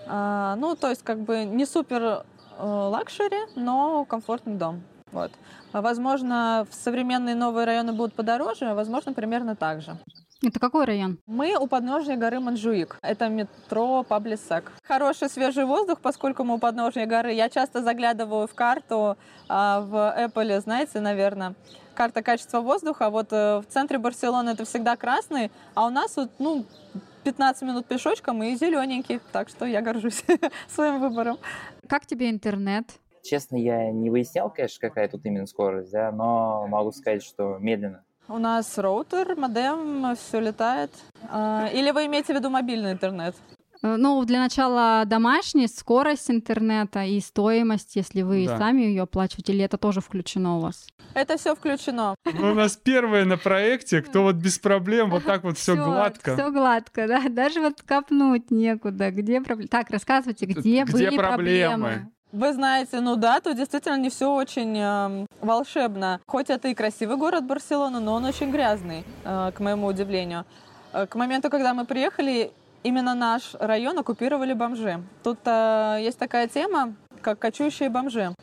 А, ну, то есть как бы не супер э, luxury, но комфортный дом. Вот. Возможно, в современные новые районы будут подороже, а возможно, примерно так же. Это какой район? Мы у подножия горы Монжуик. Это метро Побле-сек. Хороший свежий воздух, поскольку мы у подножия горы. Я часто заглядываю в карту а, в Apple, знаете, наверное, карта качества воздуха. Вот э, в центре Барселоны это всегда красный, а у нас вот, ну, 15 минут пешочком и зелененький. Так что я горжусь *laughs* своим выбором. Как тебе интернет? Честно, я не выяснял, конечно, какая тут именно скорость, да, но могу сказать, что медленно. У нас роутер, модем, все летает. А, или вы имеете в виду мобильный интернет? Э, ну, для начала домашний, скорость интернета и стоимость, если вы да. сами ее оплачиваете, или это тоже включено у вас? Это все включено. Ну, у нас первое на проекте, кто вот без проблем, вот так вот все гладко. Все гладко, да. Даже вот копнуть некуда. Где проблемы? Так, рассказывайте, где, где были проблемы? Вы знаете, ну да, тут действительно не все очень э, волшебно. Хоть это и красивый город Барселона, но он очень грязный, э, к моему удивлению. Э, к моменту, когда мы приехали, именно наш район оккупировали бомжи. Тут э, есть такая тема, как кочующие бомжи.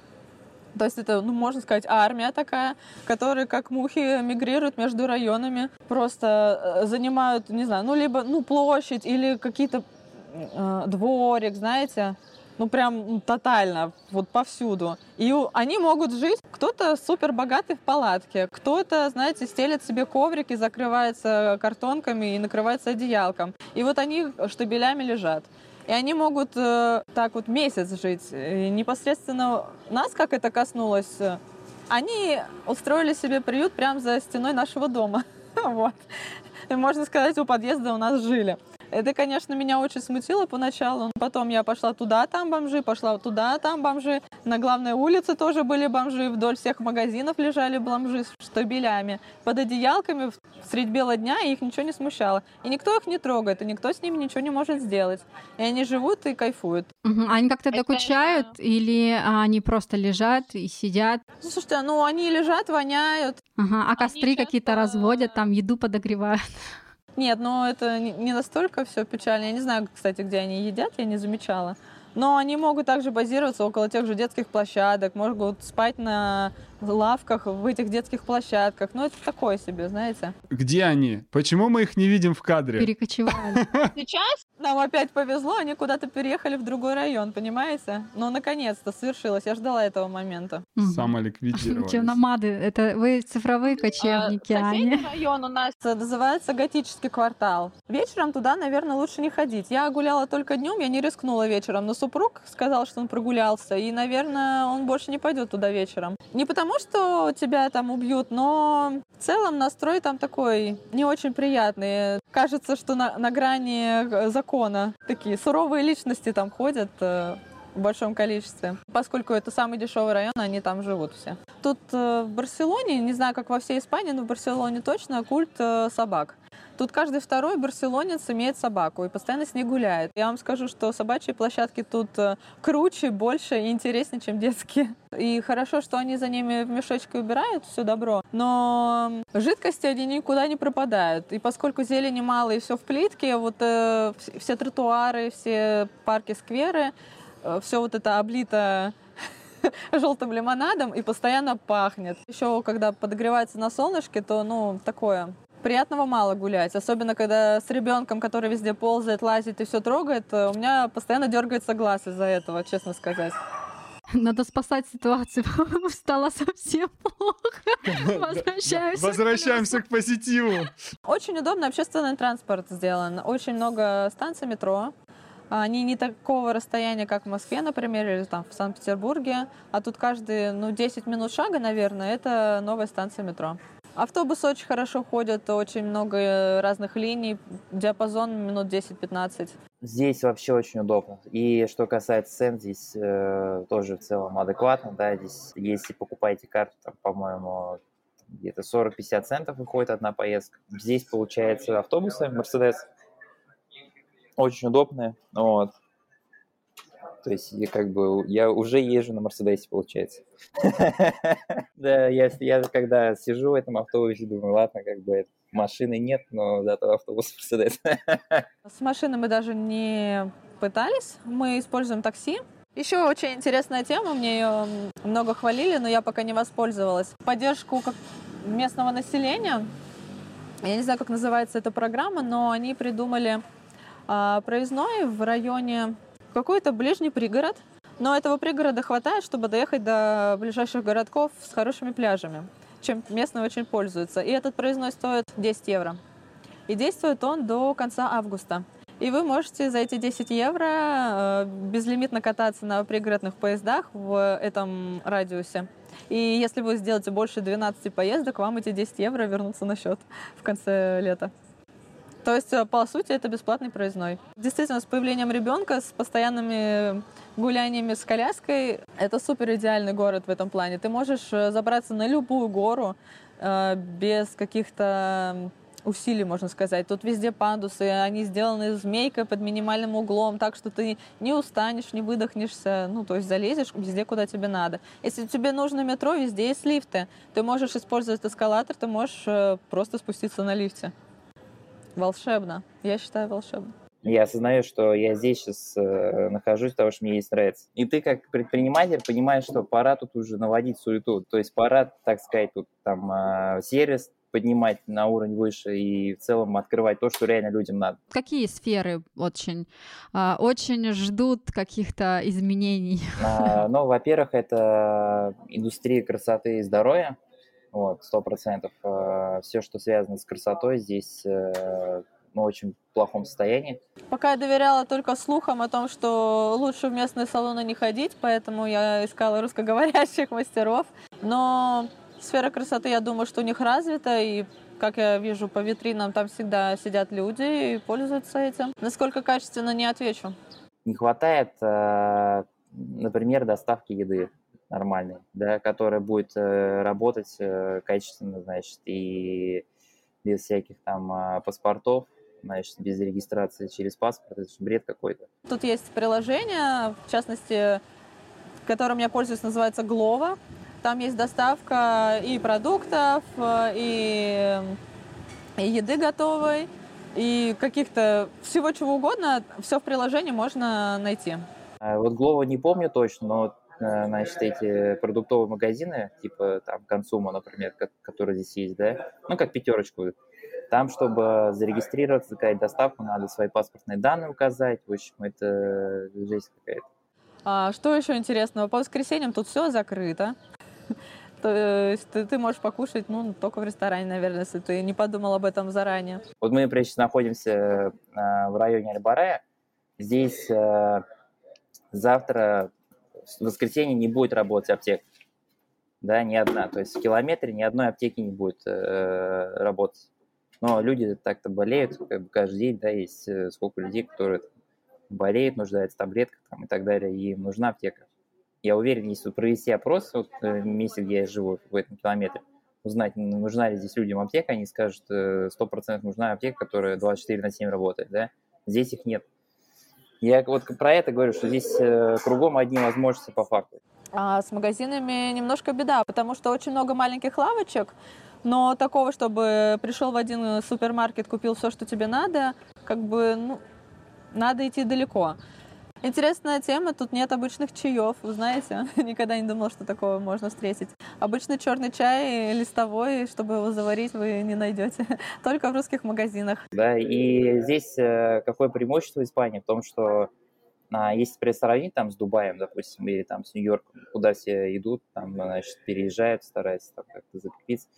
То есть это, ну, можно сказать, армия такая, которая как мухи мигрируют между районами, просто э, занимают, не знаю, ну, либо, ну, площадь или какие-то э, дворик, знаете, ну прям тотально, вот повсюду. И они могут жить, кто-то супер богатый в палатке, кто-то, знаете, стелит себе коврики, закрывается картонками и накрывается одеялком. И вот они штабелями лежат. И они могут э, так вот месяц жить. И непосредственно нас, как это коснулось, они устроили себе приют прямо за стеной нашего дома. *laughs* Вот. И можно сказать, у подъезда у нас жили. Это, конечно, меня очень смутило поначалу. Потом я пошла туда, там бомжи, пошла туда, там бомжи. На главной улице тоже были бомжи. Вдоль всех магазинов лежали бомжи с штабелями. Под одеялками средь бела дня, и их ничего не смущало. И никто их не трогает, и никто с ними ничего не может сделать. И они живут и кайфуют. Угу. Они как-то докучают это... или они просто лежат и сидят? Ну, слушайте, ну они лежат, воняют. Ага. А костры часто... какие-то разводят, там еду подогревают. Нет, но это не настолько все печально. Я не знаю, кстати, где они едят, я не замечала. Но они могут также базироваться около тех же детских площадок, могут спать на лавках в этих детских площадках. Ну, это такое себе, знаете. Где они? Почему мы их не видим в кадре? Перекочевали. *laughs* Сейчас нам опять повезло, они куда-то переехали в другой район, понимаете? Но наконец-то свершилось. Я ждала этого момента. Самоликвидировались. Черномады, это вы цифровые а, кочевники, а, Соседний район у нас называется готический квартал. Вечером туда, наверное, лучше не ходить. Я гуляла только днем, я не рискнула вечером, но супруг сказал, что он прогулялся, и, наверное, он больше не пойдет туда вечером. Не потому потому, что тебя там убьют, но в целом настрой там такой не очень приятный. Кажется, что на, на грани э, закона такие суровые личности там ходят э, в большом количестве. Поскольку это самый дешевый район, они там живут все. Тут э, в Барселоне, не знаю, как во всей Испании, но в Барселоне точно культ собак. Тут каждый второй барселонец имеет собаку и постоянно с ней гуляет. Я вам скажу, что собачьи площадки тут э, круче, больше и интереснее, чем детские. И хорошо, что они за ними в мешочке убирают все добро, но жидкости они никуда не пропадают. И поскольку зелени мало и все в плитке, вот э, все тротуары, все парки, скверы, э, все вот это облито *laughs* желтым лимонадом и постоянно пахнет. Еще когда подогревается на солнышке, то ну такое приятного мало гулять, особенно когда с ребенком, который везде ползает, лазит и все трогает, э, у меня постоянно дергается глаз из-за этого, честно сказать. Надо спасать ситуацию. *laughs* Стало совсем плохо. *laughs* Возвращаемся. Возвращаемся к позитиву. Очень удобно общественный транспорт сделан. Очень много станций метро. Они не такого расстояния, как в Москве, например, или там в Санкт-Петербурге. А тут каждые, ну, 10 минут шага, наверное, это новая станция метро. Автобусы очень хорошо ходят, очень много разных линий, диапазон минут 10-15. Здесь вообще очень удобно. И что касается цен, здесь э, тоже в целом адекватно. Да, здесь, если покупаете карту, там, по-моему, где-то 40-50 центов выходит одна поездка. Здесь, получается, автобусы Mercedes очень удобные. Вот. То есть я как бы я уже езжу на Мерседесе, получается. *laughs* Да, я, я когда сижу в этом автобусе, думаю, ладно, как бы машины нет, но зато автобус Мерседес. *laughs* С машиной мы даже не пытались, мы используем такси. Еще очень интересная тема, мне ее много хвалили, но я пока не воспользовалась. Поддержку местного населения, я не знаю, как называется эта программа, но они придумали а, проездной в районе какой-то ближний пригород, но этого пригорода хватает, чтобы доехать до ближайших городков с хорошими пляжами, чем местные очень пользуются. И этот проездной стоит 10 евро. И действует он до конца августа. И вы можете за эти 10 евро э, безлимитно кататься на пригородных поездах в этом радиусе. И если вы сделаете больше 12 поездок, вам эти 10 евро вернутся на счет в конце лета. То есть, э, по сути, это бесплатный проездной. Действительно, с появлением ребенка, с постоянными гуляниями с коляской, это супер идеальный город в этом плане. Ты можешь э, забраться на любую гору э, без каких-то усилий, можно сказать. Тут везде пандусы, они сделаны змейкой под минимальным углом, так что ты не устанешь, не выдохнешься, ну, то есть залезешь везде, куда тебе надо. Если тебе нужно метро, везде есть лифты. Ты можешь использовать эскалатор, ты можешь просто спуститься на лифте. Волшебно. Я считаю волшебно. Я осознаю, что я здесь сейчас э, нахожусь, потому что мне здесь нравится. И ты как предприниматель понимаешь, что пора тут уже наводить суету. То есть пора, так сказать, тут там э, сервис поднимать на уровень выше и в целом открывать то, что реально людям надо. Какие сферы очень, э, очень ждут каких-то изменений? А, ну, во-первых, это индустрия красоты и здоровья вот, сто процентов. Э, Все, что связано с красотой, здесь э, ну, очень плохом состоянии. Пока я доверяла только слухам о том, что лучше в местные салоны не ходить, поэтому я искала русскоговорящих мастеров. Но сфера красоты, я думаю, что у них развита, и как я вижу по витринам, там всегда сидят люди и пользуются этим. Насколько качественно, не отвечу. Не хватает, э, например, доставки еды нормальный, да, который будет э, работать э, качественно, значит, и без всяких там э, паспортов, значит, без регистрации через паспорт, это же бред какой-то. Тут есть приложение, в частности, которым я пользуюсь, называется Глова. Там есть доставка и продуктов, и, и еды готовой, и каких-то всего чего угодно, все в приложении можно найти. А вот Глова не помню точно, но Э, значит, эти продуктовые магазины, типа там Консума, например, который здесь есть, да, ну, как пятерочку, там, чтобы зарегистрироваться, заказать доставку, надо свои паспортные данные указать. В общем, это жесть какая-то. А что еще интересного? По воскресеньям тут все закрыто. *laughs* То есть ты, ты можешь покушать, ну, только в ресторане, наверное, если ты не подумал об этом заранее. Вот мы, сейчас находимся э, в районе Альбарея. Здесь э, завтра в воскресенье не будет работать аптека. Да, ни одна. То есть в километре ни одной аптеки не будет э, работать. Но люди так-то болеют как бы каждый день, да, есть э, сколько людей, которые болеют, нуждаются в таблетках там, и так далее, и им нужна аптека. Я уверен, если провести опрос вот, э, в месте, где я живу, в этом километре, узнать, нужна ли здесь людям аптека, они скажут, 100% э, нужна аптека, которая 24 на 7 работает, да. Здесь их нет. Я вот про это говорю, что здесь э, кругом одни возможности по факту. А с магазинами немножко беда, потому что очень много маленьких лавочек, но такого, чтобы пришел в один супермаркет, купил все, что тебе надо, как бы, ну, надо идти далеко. Интересная тема, тут нет обычных чаев, вы знаете, *laughs* никогда не думал, что такого можно встретить. Обычный черный чай листовой, чтобы его заварить, вы не найдете, *laughs* только в русских магазинах. Да, и здесь э, какое преимущество Испании в том, что если сравнить там с Дубаем, допустим, или там с Нью-Йорком, куда все идут, там, значит, переезжают, стараются там как-то закрепиться,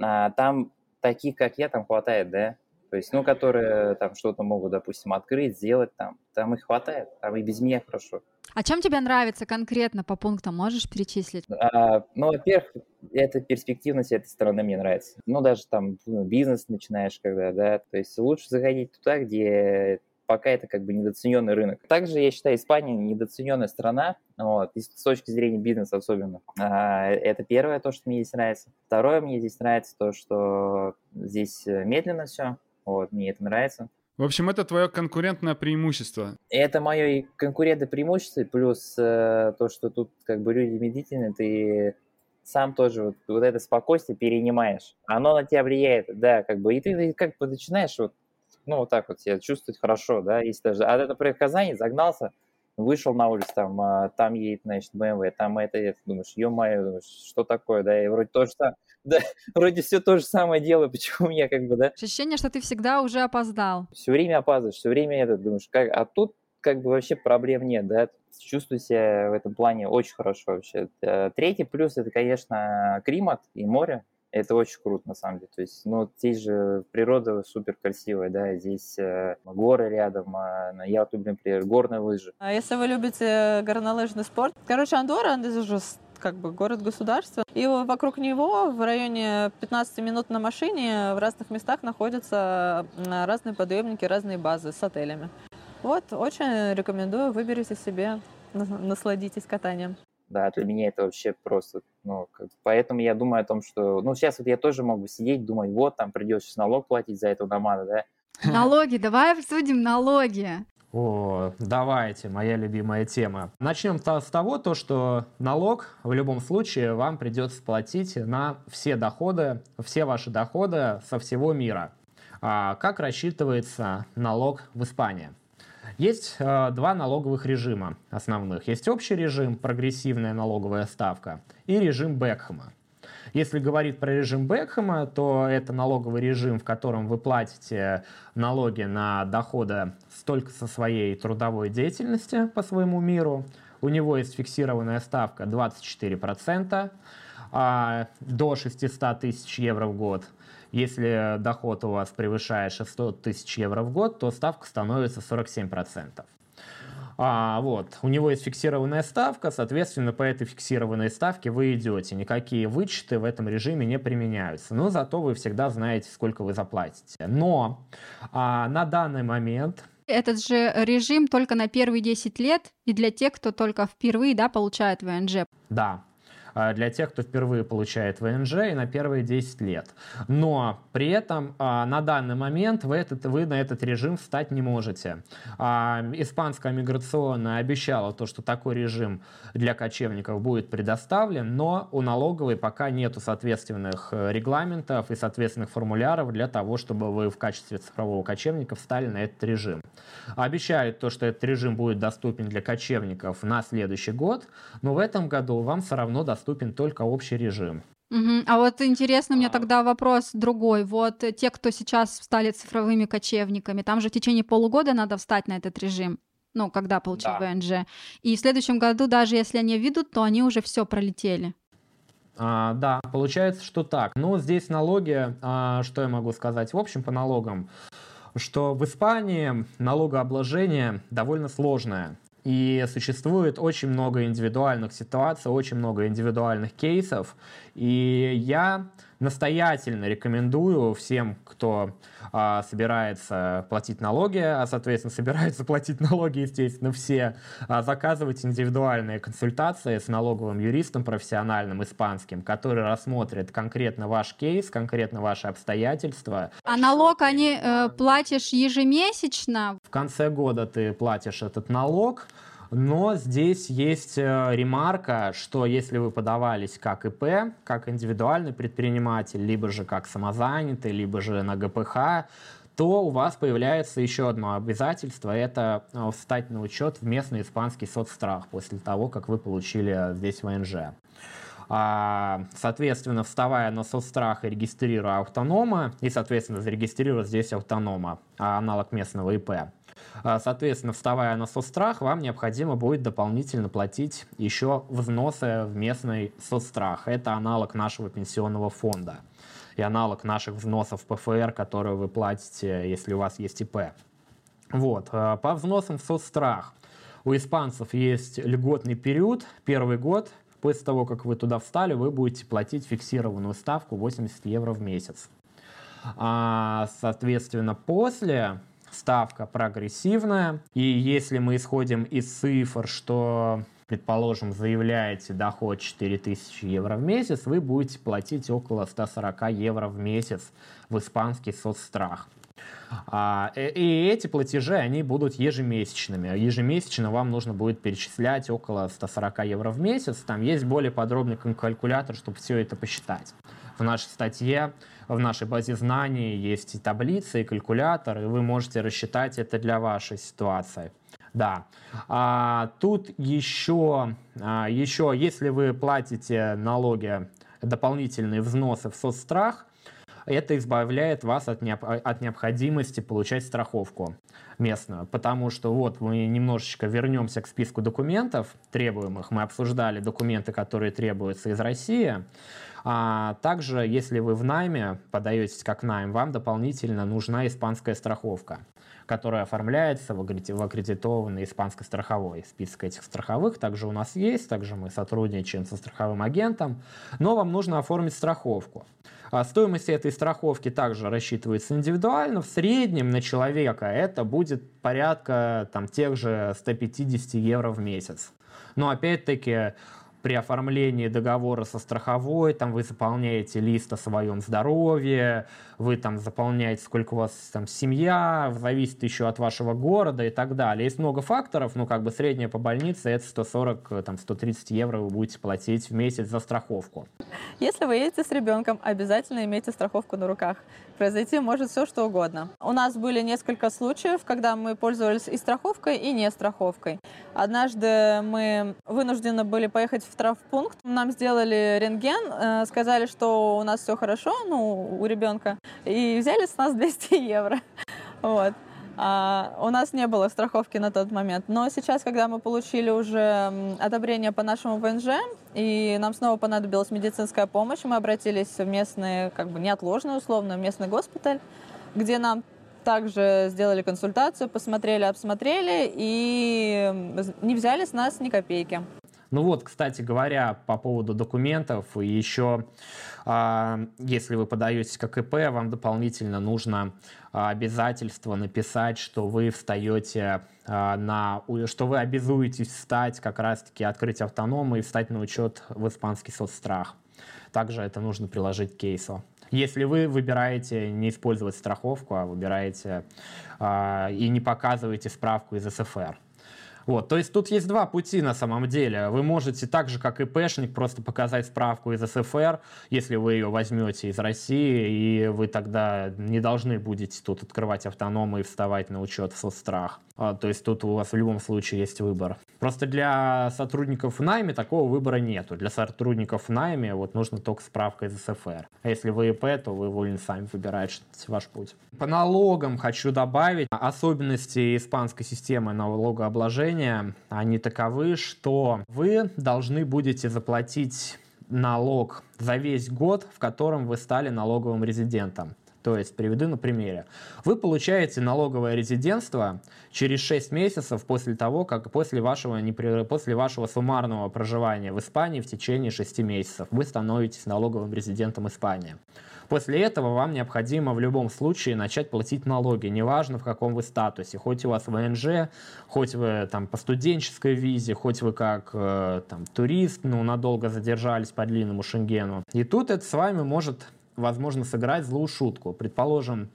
а, там таких, как я, там хватает, да, то есть, ну, которые там что-то могут, допустим, открыть, сделать там, там их хватает, там и без меня хорошо. А чем тебе нравится конкретно по пунктам, можешь перечислить? А, ну, во-первых, эта перспективность этой стороны мне нравится. Ну, даже там ну, бизнес начинаешь, когда, да, то есть лучше заходить туда, где пока это как бы недооцененный рынок. Также я считаю, Испания недооцененная страна, вот, и с точки зрения бизнеса особенно. А, это первое, то, что мне здесь нравится. Второе, мне здесь нравится то, что здесь медленно все, вот, мне это нравится. В общем, это твое конкурентное преимущество. Это мое конкурентное преимущество, плюс э, то, что тут как бы люди медлительные, ты сам тоже вот, вот это спокойствие перенимаешь. Оно на тебя влияет, да, как бы, и ты, ты как бы начинаешь вот, ну, вот так вот себя чувствовать хорошо, да, если даже, а например, Казани загнался, вышел на улицу, там, а, там едет, значит, BMW, там это, это, думаешь, ё-моё, что такое, да, и вроде то же самое, *laughs* да, вроде все то же самое делаю, почему у меня как бы, да. Ощущение, что ты всегда уже опоздал. Все время опаздываешь, все время это, думаешь, как, а тут как бы вообще проблем нет, да, чувствую себя в этом плане очень хорошо вообще. Э, третий плюс это, конечно, климат и море, это очень круто, на самом деле. То есть, ну, здесь же природа супер красивая, да, здесь э, горы рядом. Э, я вот люблю, например, горные лыжи. А если вы любите горнолыжный спорт, короче, Андорра, это же как бы город-государство. И вокруг него в районе 15 минут на машине в разных местах находятся разные подъемники, разные базы с отелями. Вот, очень рекомендую, выберите себе, насладитесь катанием. Да, для меня это вообще просто, ну, как, поэтому я думаю о том, что, ну, сейчас вот я тоже могу сидеть, думать, вот, там придется налог платить за этого дома, да. Налоги, давай обсудим налоги. О, давайте, моя любимая тема. Начнем с того, то, что налог в любом случае вам придется платить на все доходы, все ваши доходы со всего мира. А как рассчитывается налог в Испании? Есть э, два налоговых режима основных. Есть общий режим, прогрессивная налоговая ставка, и режим Бекхэма. Если говорить про режим Бекхэма, то это налоговый режим, в котором вы платите налоги на доходы столько со своей трудовой деятельности по своему миру. У него есть фиксированная ставка 24%, а до 600 тысяч евро в год. Если доход у вас превышает 600 тысяч евро в год, то ставка становится 47%. А, вот. У него есть фиксированная ставка, соответственно, по этой фиксированной ставке вы идете. Никакие вычеты в этом режиме не применяются. Но зато вы всегда знаете, сколько вы заплатите. Но а, на данный момент этот же режим только на первые 10 лет и для тех, кто только впервые да, получает ВНЖ. Да, для тех, кто впервые получает ВНЖ и на первые 10 лет. Но при этом а, на данный момент вы, этот, вы на этот режим встать не можете. А, испанская миграционная обещала то, что такой режим для кочевников будет предоставлен, но у налоговой пока нету соответственных э, регламентов и соответственных формуляров для того, чтобы вы в качестве цифрового кочевника встали на этот режим. Обещают то, что этот режим будет доступен для кочевников на следующий год, но в этом году вам все равно доступен доступен только общий режим. Угу. А вот интересно, у меня тогда вопрос другой. Вот те, кто сейчас стали цифровыми кочевниками, там же в течение полугода надо встать на этот режим. Ну, когда получил да. ВНЖ. И в следующем году, даже если они ведут, то они уже все пролетели. А, да, получается, что так. Но здесь налоги, а, что я могу сказать? В общем, по налогам, что в Испании налогообложение довольно сложное. И существует очень много индивидуальных ситуаций, очень много индивидуальных кейсов. И я настоятельно рекомендую всем, кто а, собирается платить налоги, а, соответственно, *laughs* собираются платить налоги, естественно, все, а, заказывать индивидуальные консультации с налоговым юристом профессиональным испанским, который рассмотрит конкретно ваш кейс, конкретно ваши обстоятельства. А налог они э, платишь ежемесячно? В конце года ты платишь этот налог, но здесь есть э, ремарка, что если вы подавались как ИП, как индивидуальный предприниматель, либо же как самозанятый, либо же на ГПХ, то у вас появляется еще одно обязательство – это э, встать на учет в местный испанский соцстрах после того, как вы получили здесь ВНЖ. А, соответственно, вставая на соцстрах и регистрируя автонома, и, соответственно, зарегистрировать здесь автонома, аналог местного ИП, А, соответственно, вставая на соцстрах, вам необходимо будет дополнительно платить еще взносы в местный соцстрах. Это аналог нашего пенсионного фонда и аналог наших взносов ПФР, которые вы платите, если у вас есть ИП. Вот. А, по взносам в соцстрах у испанцев есть льготный период, первый год. После того, как вы туда встали, вы будете платить фиксированную ставку 80 евро в месяц. А, соответственно, после ставка прогрессивная. И если мы исходим из цифр, что предположим, заявляете доход 4000 евро в месяц, вы будете платить около 140 евро в месяц в испанский соцстрах. А, и эти платежи, они будут ежемесячными. Ежемесячно вам нужно будет перечислять около 140 евро в месяц. Там есть более подробный калькулятор, чтобы все это посчитать. В нашей статье в нашей базе знаний есть и таблицы, и калькулятор, и вы можете рассчитать это для вашей ситуации. Да. А, тут еще, а, еще, если вы платите налоги, дополнительные взносы в соцстрах, это избавляет вас от, необ, от необходимости получать страховку местную. Потому что вот мы немножечко вернемся к списку документов требуемых. Мы обсуждали документы, которые требуются из России. А также, если вы в найме, подаетесь как найм, вам дополнительно нужна испанская страховка, которая оформляется в аккредитованный испанской страховой. Список этих страховых также у нас есть, также мы сотрудничаем со страховым агентом, но вам нужно оформить страховку. А стоимость этой страховки также рассчитывается индивидуально. В среднем на человека это будет порядка там, тех же 150 евро в месяц. Но опять-таки при оформлении договора со страховой, там вы заполняете лист о своем здоровье, вы там заполняете, сколько у вас там семья, зависит еще от вашего города и так далее. Есть много факторов, ну как бы средняя по больнице это 140, там 130 евро вы будете платить в месяц за страховку. Если вы едете с ребенком, обязательно имейте страховку на руках. Произойти может все, что угодно. У нас были несколько случаев, когда мы пользовались и страховкой, и не страховкой. Однажды мы вынуждены были поехать в травпункт. Нам сделали рентген, э, сказали, что у нас все хорошо, ну, у ребенка, и взяли с нас *laughs* 200 евро. Вот. А, у нас не было страховки на тот момент. Но сейчас, когда мы получили уже одобрение по нашему ВНЖ, и нам снова понадобилась медицинская помощь, мы обратились в местный, как бы неотложный условно, местный госпиталь, где нам также сделали консультацию, посмотрели, обсмотрели и не взяли с нас ни копейки. Ну вот, кстати говоря, по поводу документов, еще а, если вы подаетесь как ИП, вам дополнительно нужно а, обязательство написать, что вы встаете а, на, что вы обязуетесь встать, как раз-таки открыть автономы и встать на учет в испанский соцстрах. Также это нужно приложить к кейсу. Если вы выбираете не использовать страховку, а выбираете и не показываете справку из СФР, вот, то есть тут есть два пути на самом деле. Вы можете так же, как и пэшник, просто показать справку из СФР, если вы ее возьмете из России, и вы тогда не должны будете тут открывать автономы и вставать на учет в соцстрах. А, то есть тут у вас в любом случае есть выбор. Просто для сотрудников в найме такого выбора нету. Для сотрудников в найме вот нужно только справка из СФР. А если вы ИП, то вы вольны сами выбирать ваш путь. По налогам хочу добавить особенности испанской системы налогообложения. Они таковы, что вы должны будете заплатить налог за весь год, в котором вы стали налоговым резидентом. То есть, приведу на примере. Вы получаете налоговое резидентство через 6 месяцев после того, как после вашего, после вашего суммарного проживания в Испании в течение 6 месяцев вы становитесь налоговым резидентом Испании. После этого вам необходимо в любом случае начать платить налоги, неважно в каком вы статусе, хоть у вас ВНЖ, хоть вы там по студенческой визе, хоть вы как э, там турист, ну надолго задержались по длинному Шенгену. И тут это с вами может возможно сыграть злую шутку. Предположим,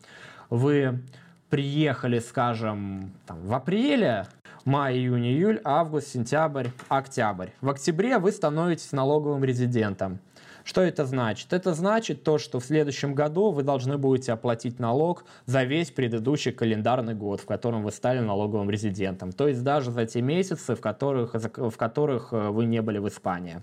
вы приехали, скажем, там, в апреле, май, июнь, июль, август, сентябрь, октябрь. В октябре вы становитесь налоговым резидентом. Что это значит? Это значит то, что в следующем году вы должны будете оплатить налог за весь предыдущий календарный год, в котором вы стали налоговым резидентом. То есть даже за те месяцы, в которых, в которых э, вы не были в Испании.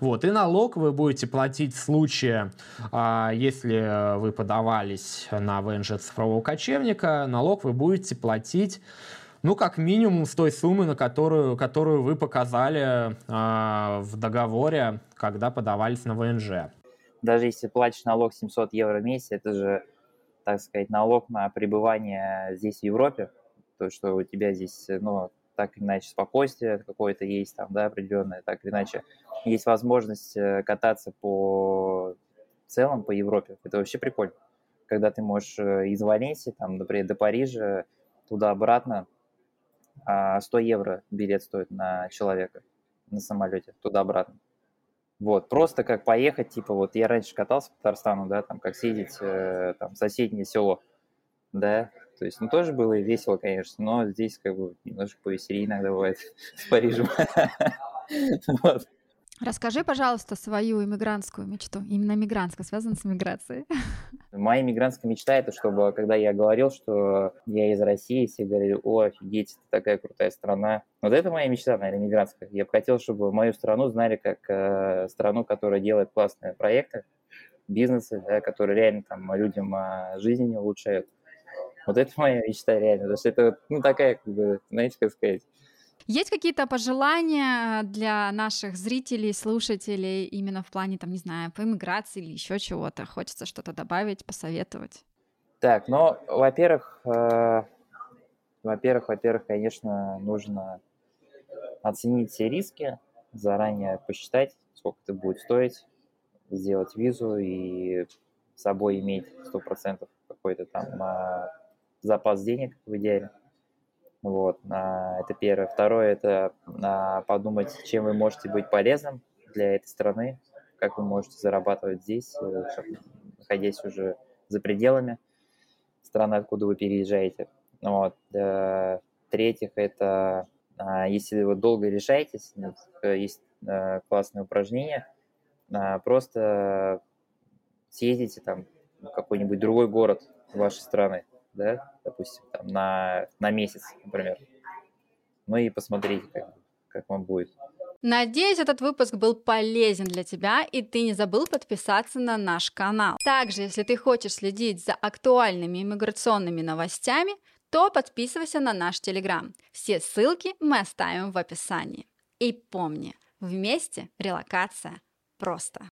Вот, и налог вы будете платить в случае, а, если вы подавались на ВНЖ цифрового кочевника, налог вы будете платить ну, как минимум с той суммы, на которую, которую вы показали э, в договоре, когда подавались на ВНЖ. Даже если платишь налог 700 евро в месяц, это же, так сказать, налог на пребывание здесь, в Европе, то, что у тебя здесь, ну, так или иначе спокойствие какое-то есть там, да, определенное, так или иначе есть возможность э, кататься по целом по Европе. Это вообще прикольно. Когда ты можешь э, из Валенсии, там, например, до Парижа, туда-обратно, 100 а, евро билет стоит на человека на самолете туда-обратно. Вот, просто как поехать, типа, вот я раньше катался по Татарстану, да, там, как съездить, э, там, в соседнее село, да, то есть, ну, тоже было весело, конечно, но здесь, как бы, немножко повеселее иногда бывает *laughs* с Парижем. *laughs* Расскажи, пожалуйста, свою иммигрантскую мечту. Именно мигрантская, связана с миграцией. *laughs* Моя иммигрантская мечта это, чтобы, когда я говорил, что я из России, все говорили, о, офигеть, это такая крутая страна. Вот это моя мечта, наверное, иммигрантская. Я бы хотел, чтобы мою страну знали как э, страну, которая делает классные проекты, бизнесы, да, которые реально там людям э, жизнь улучшают. Вот это моя мечта реально, потому что это, ну, такая, как бы, знаете, как сказать, есть какие-то пожелания для наших зрителей, слушателей именно в плане, там, не знаю, по иммиграции или еще чего-то? Хочется что-то добавить, посоветовать? Так, ну, во-первых, э, во-первых, во-первых, конечно, нужно оценить все риски, заранее посчитать, сколько это будет стоить, сделать визу и с собой иметь 100% какой-то там э, запас денег в идеале. Вот, а, это первое. Второе – это а, подумать, чем вы можете быть полезным для этой страны, как вы можете зарабатывать здесь, э, находясь уже за пределами страны, откуда вы переезжаете. Вот. В-третьих, это а, если вы долго решаетесь, э, есть э, классное упражнение, просто съездите там в какой-нибудь другой город вашей страны, да, допустим, там, на, на месяц, например. Ну и посмотрите, как, как вам будет. Надеюсь, этот выпуск был полезен для тебя, и ты не забыл подписаться на наш канал. Также, если ты хочешь следить за актуальными иммиграционными новостями, то подписывайся на наш Телеграм. Все ссылки мы оставим в описании. И помни, вместе релокация просто.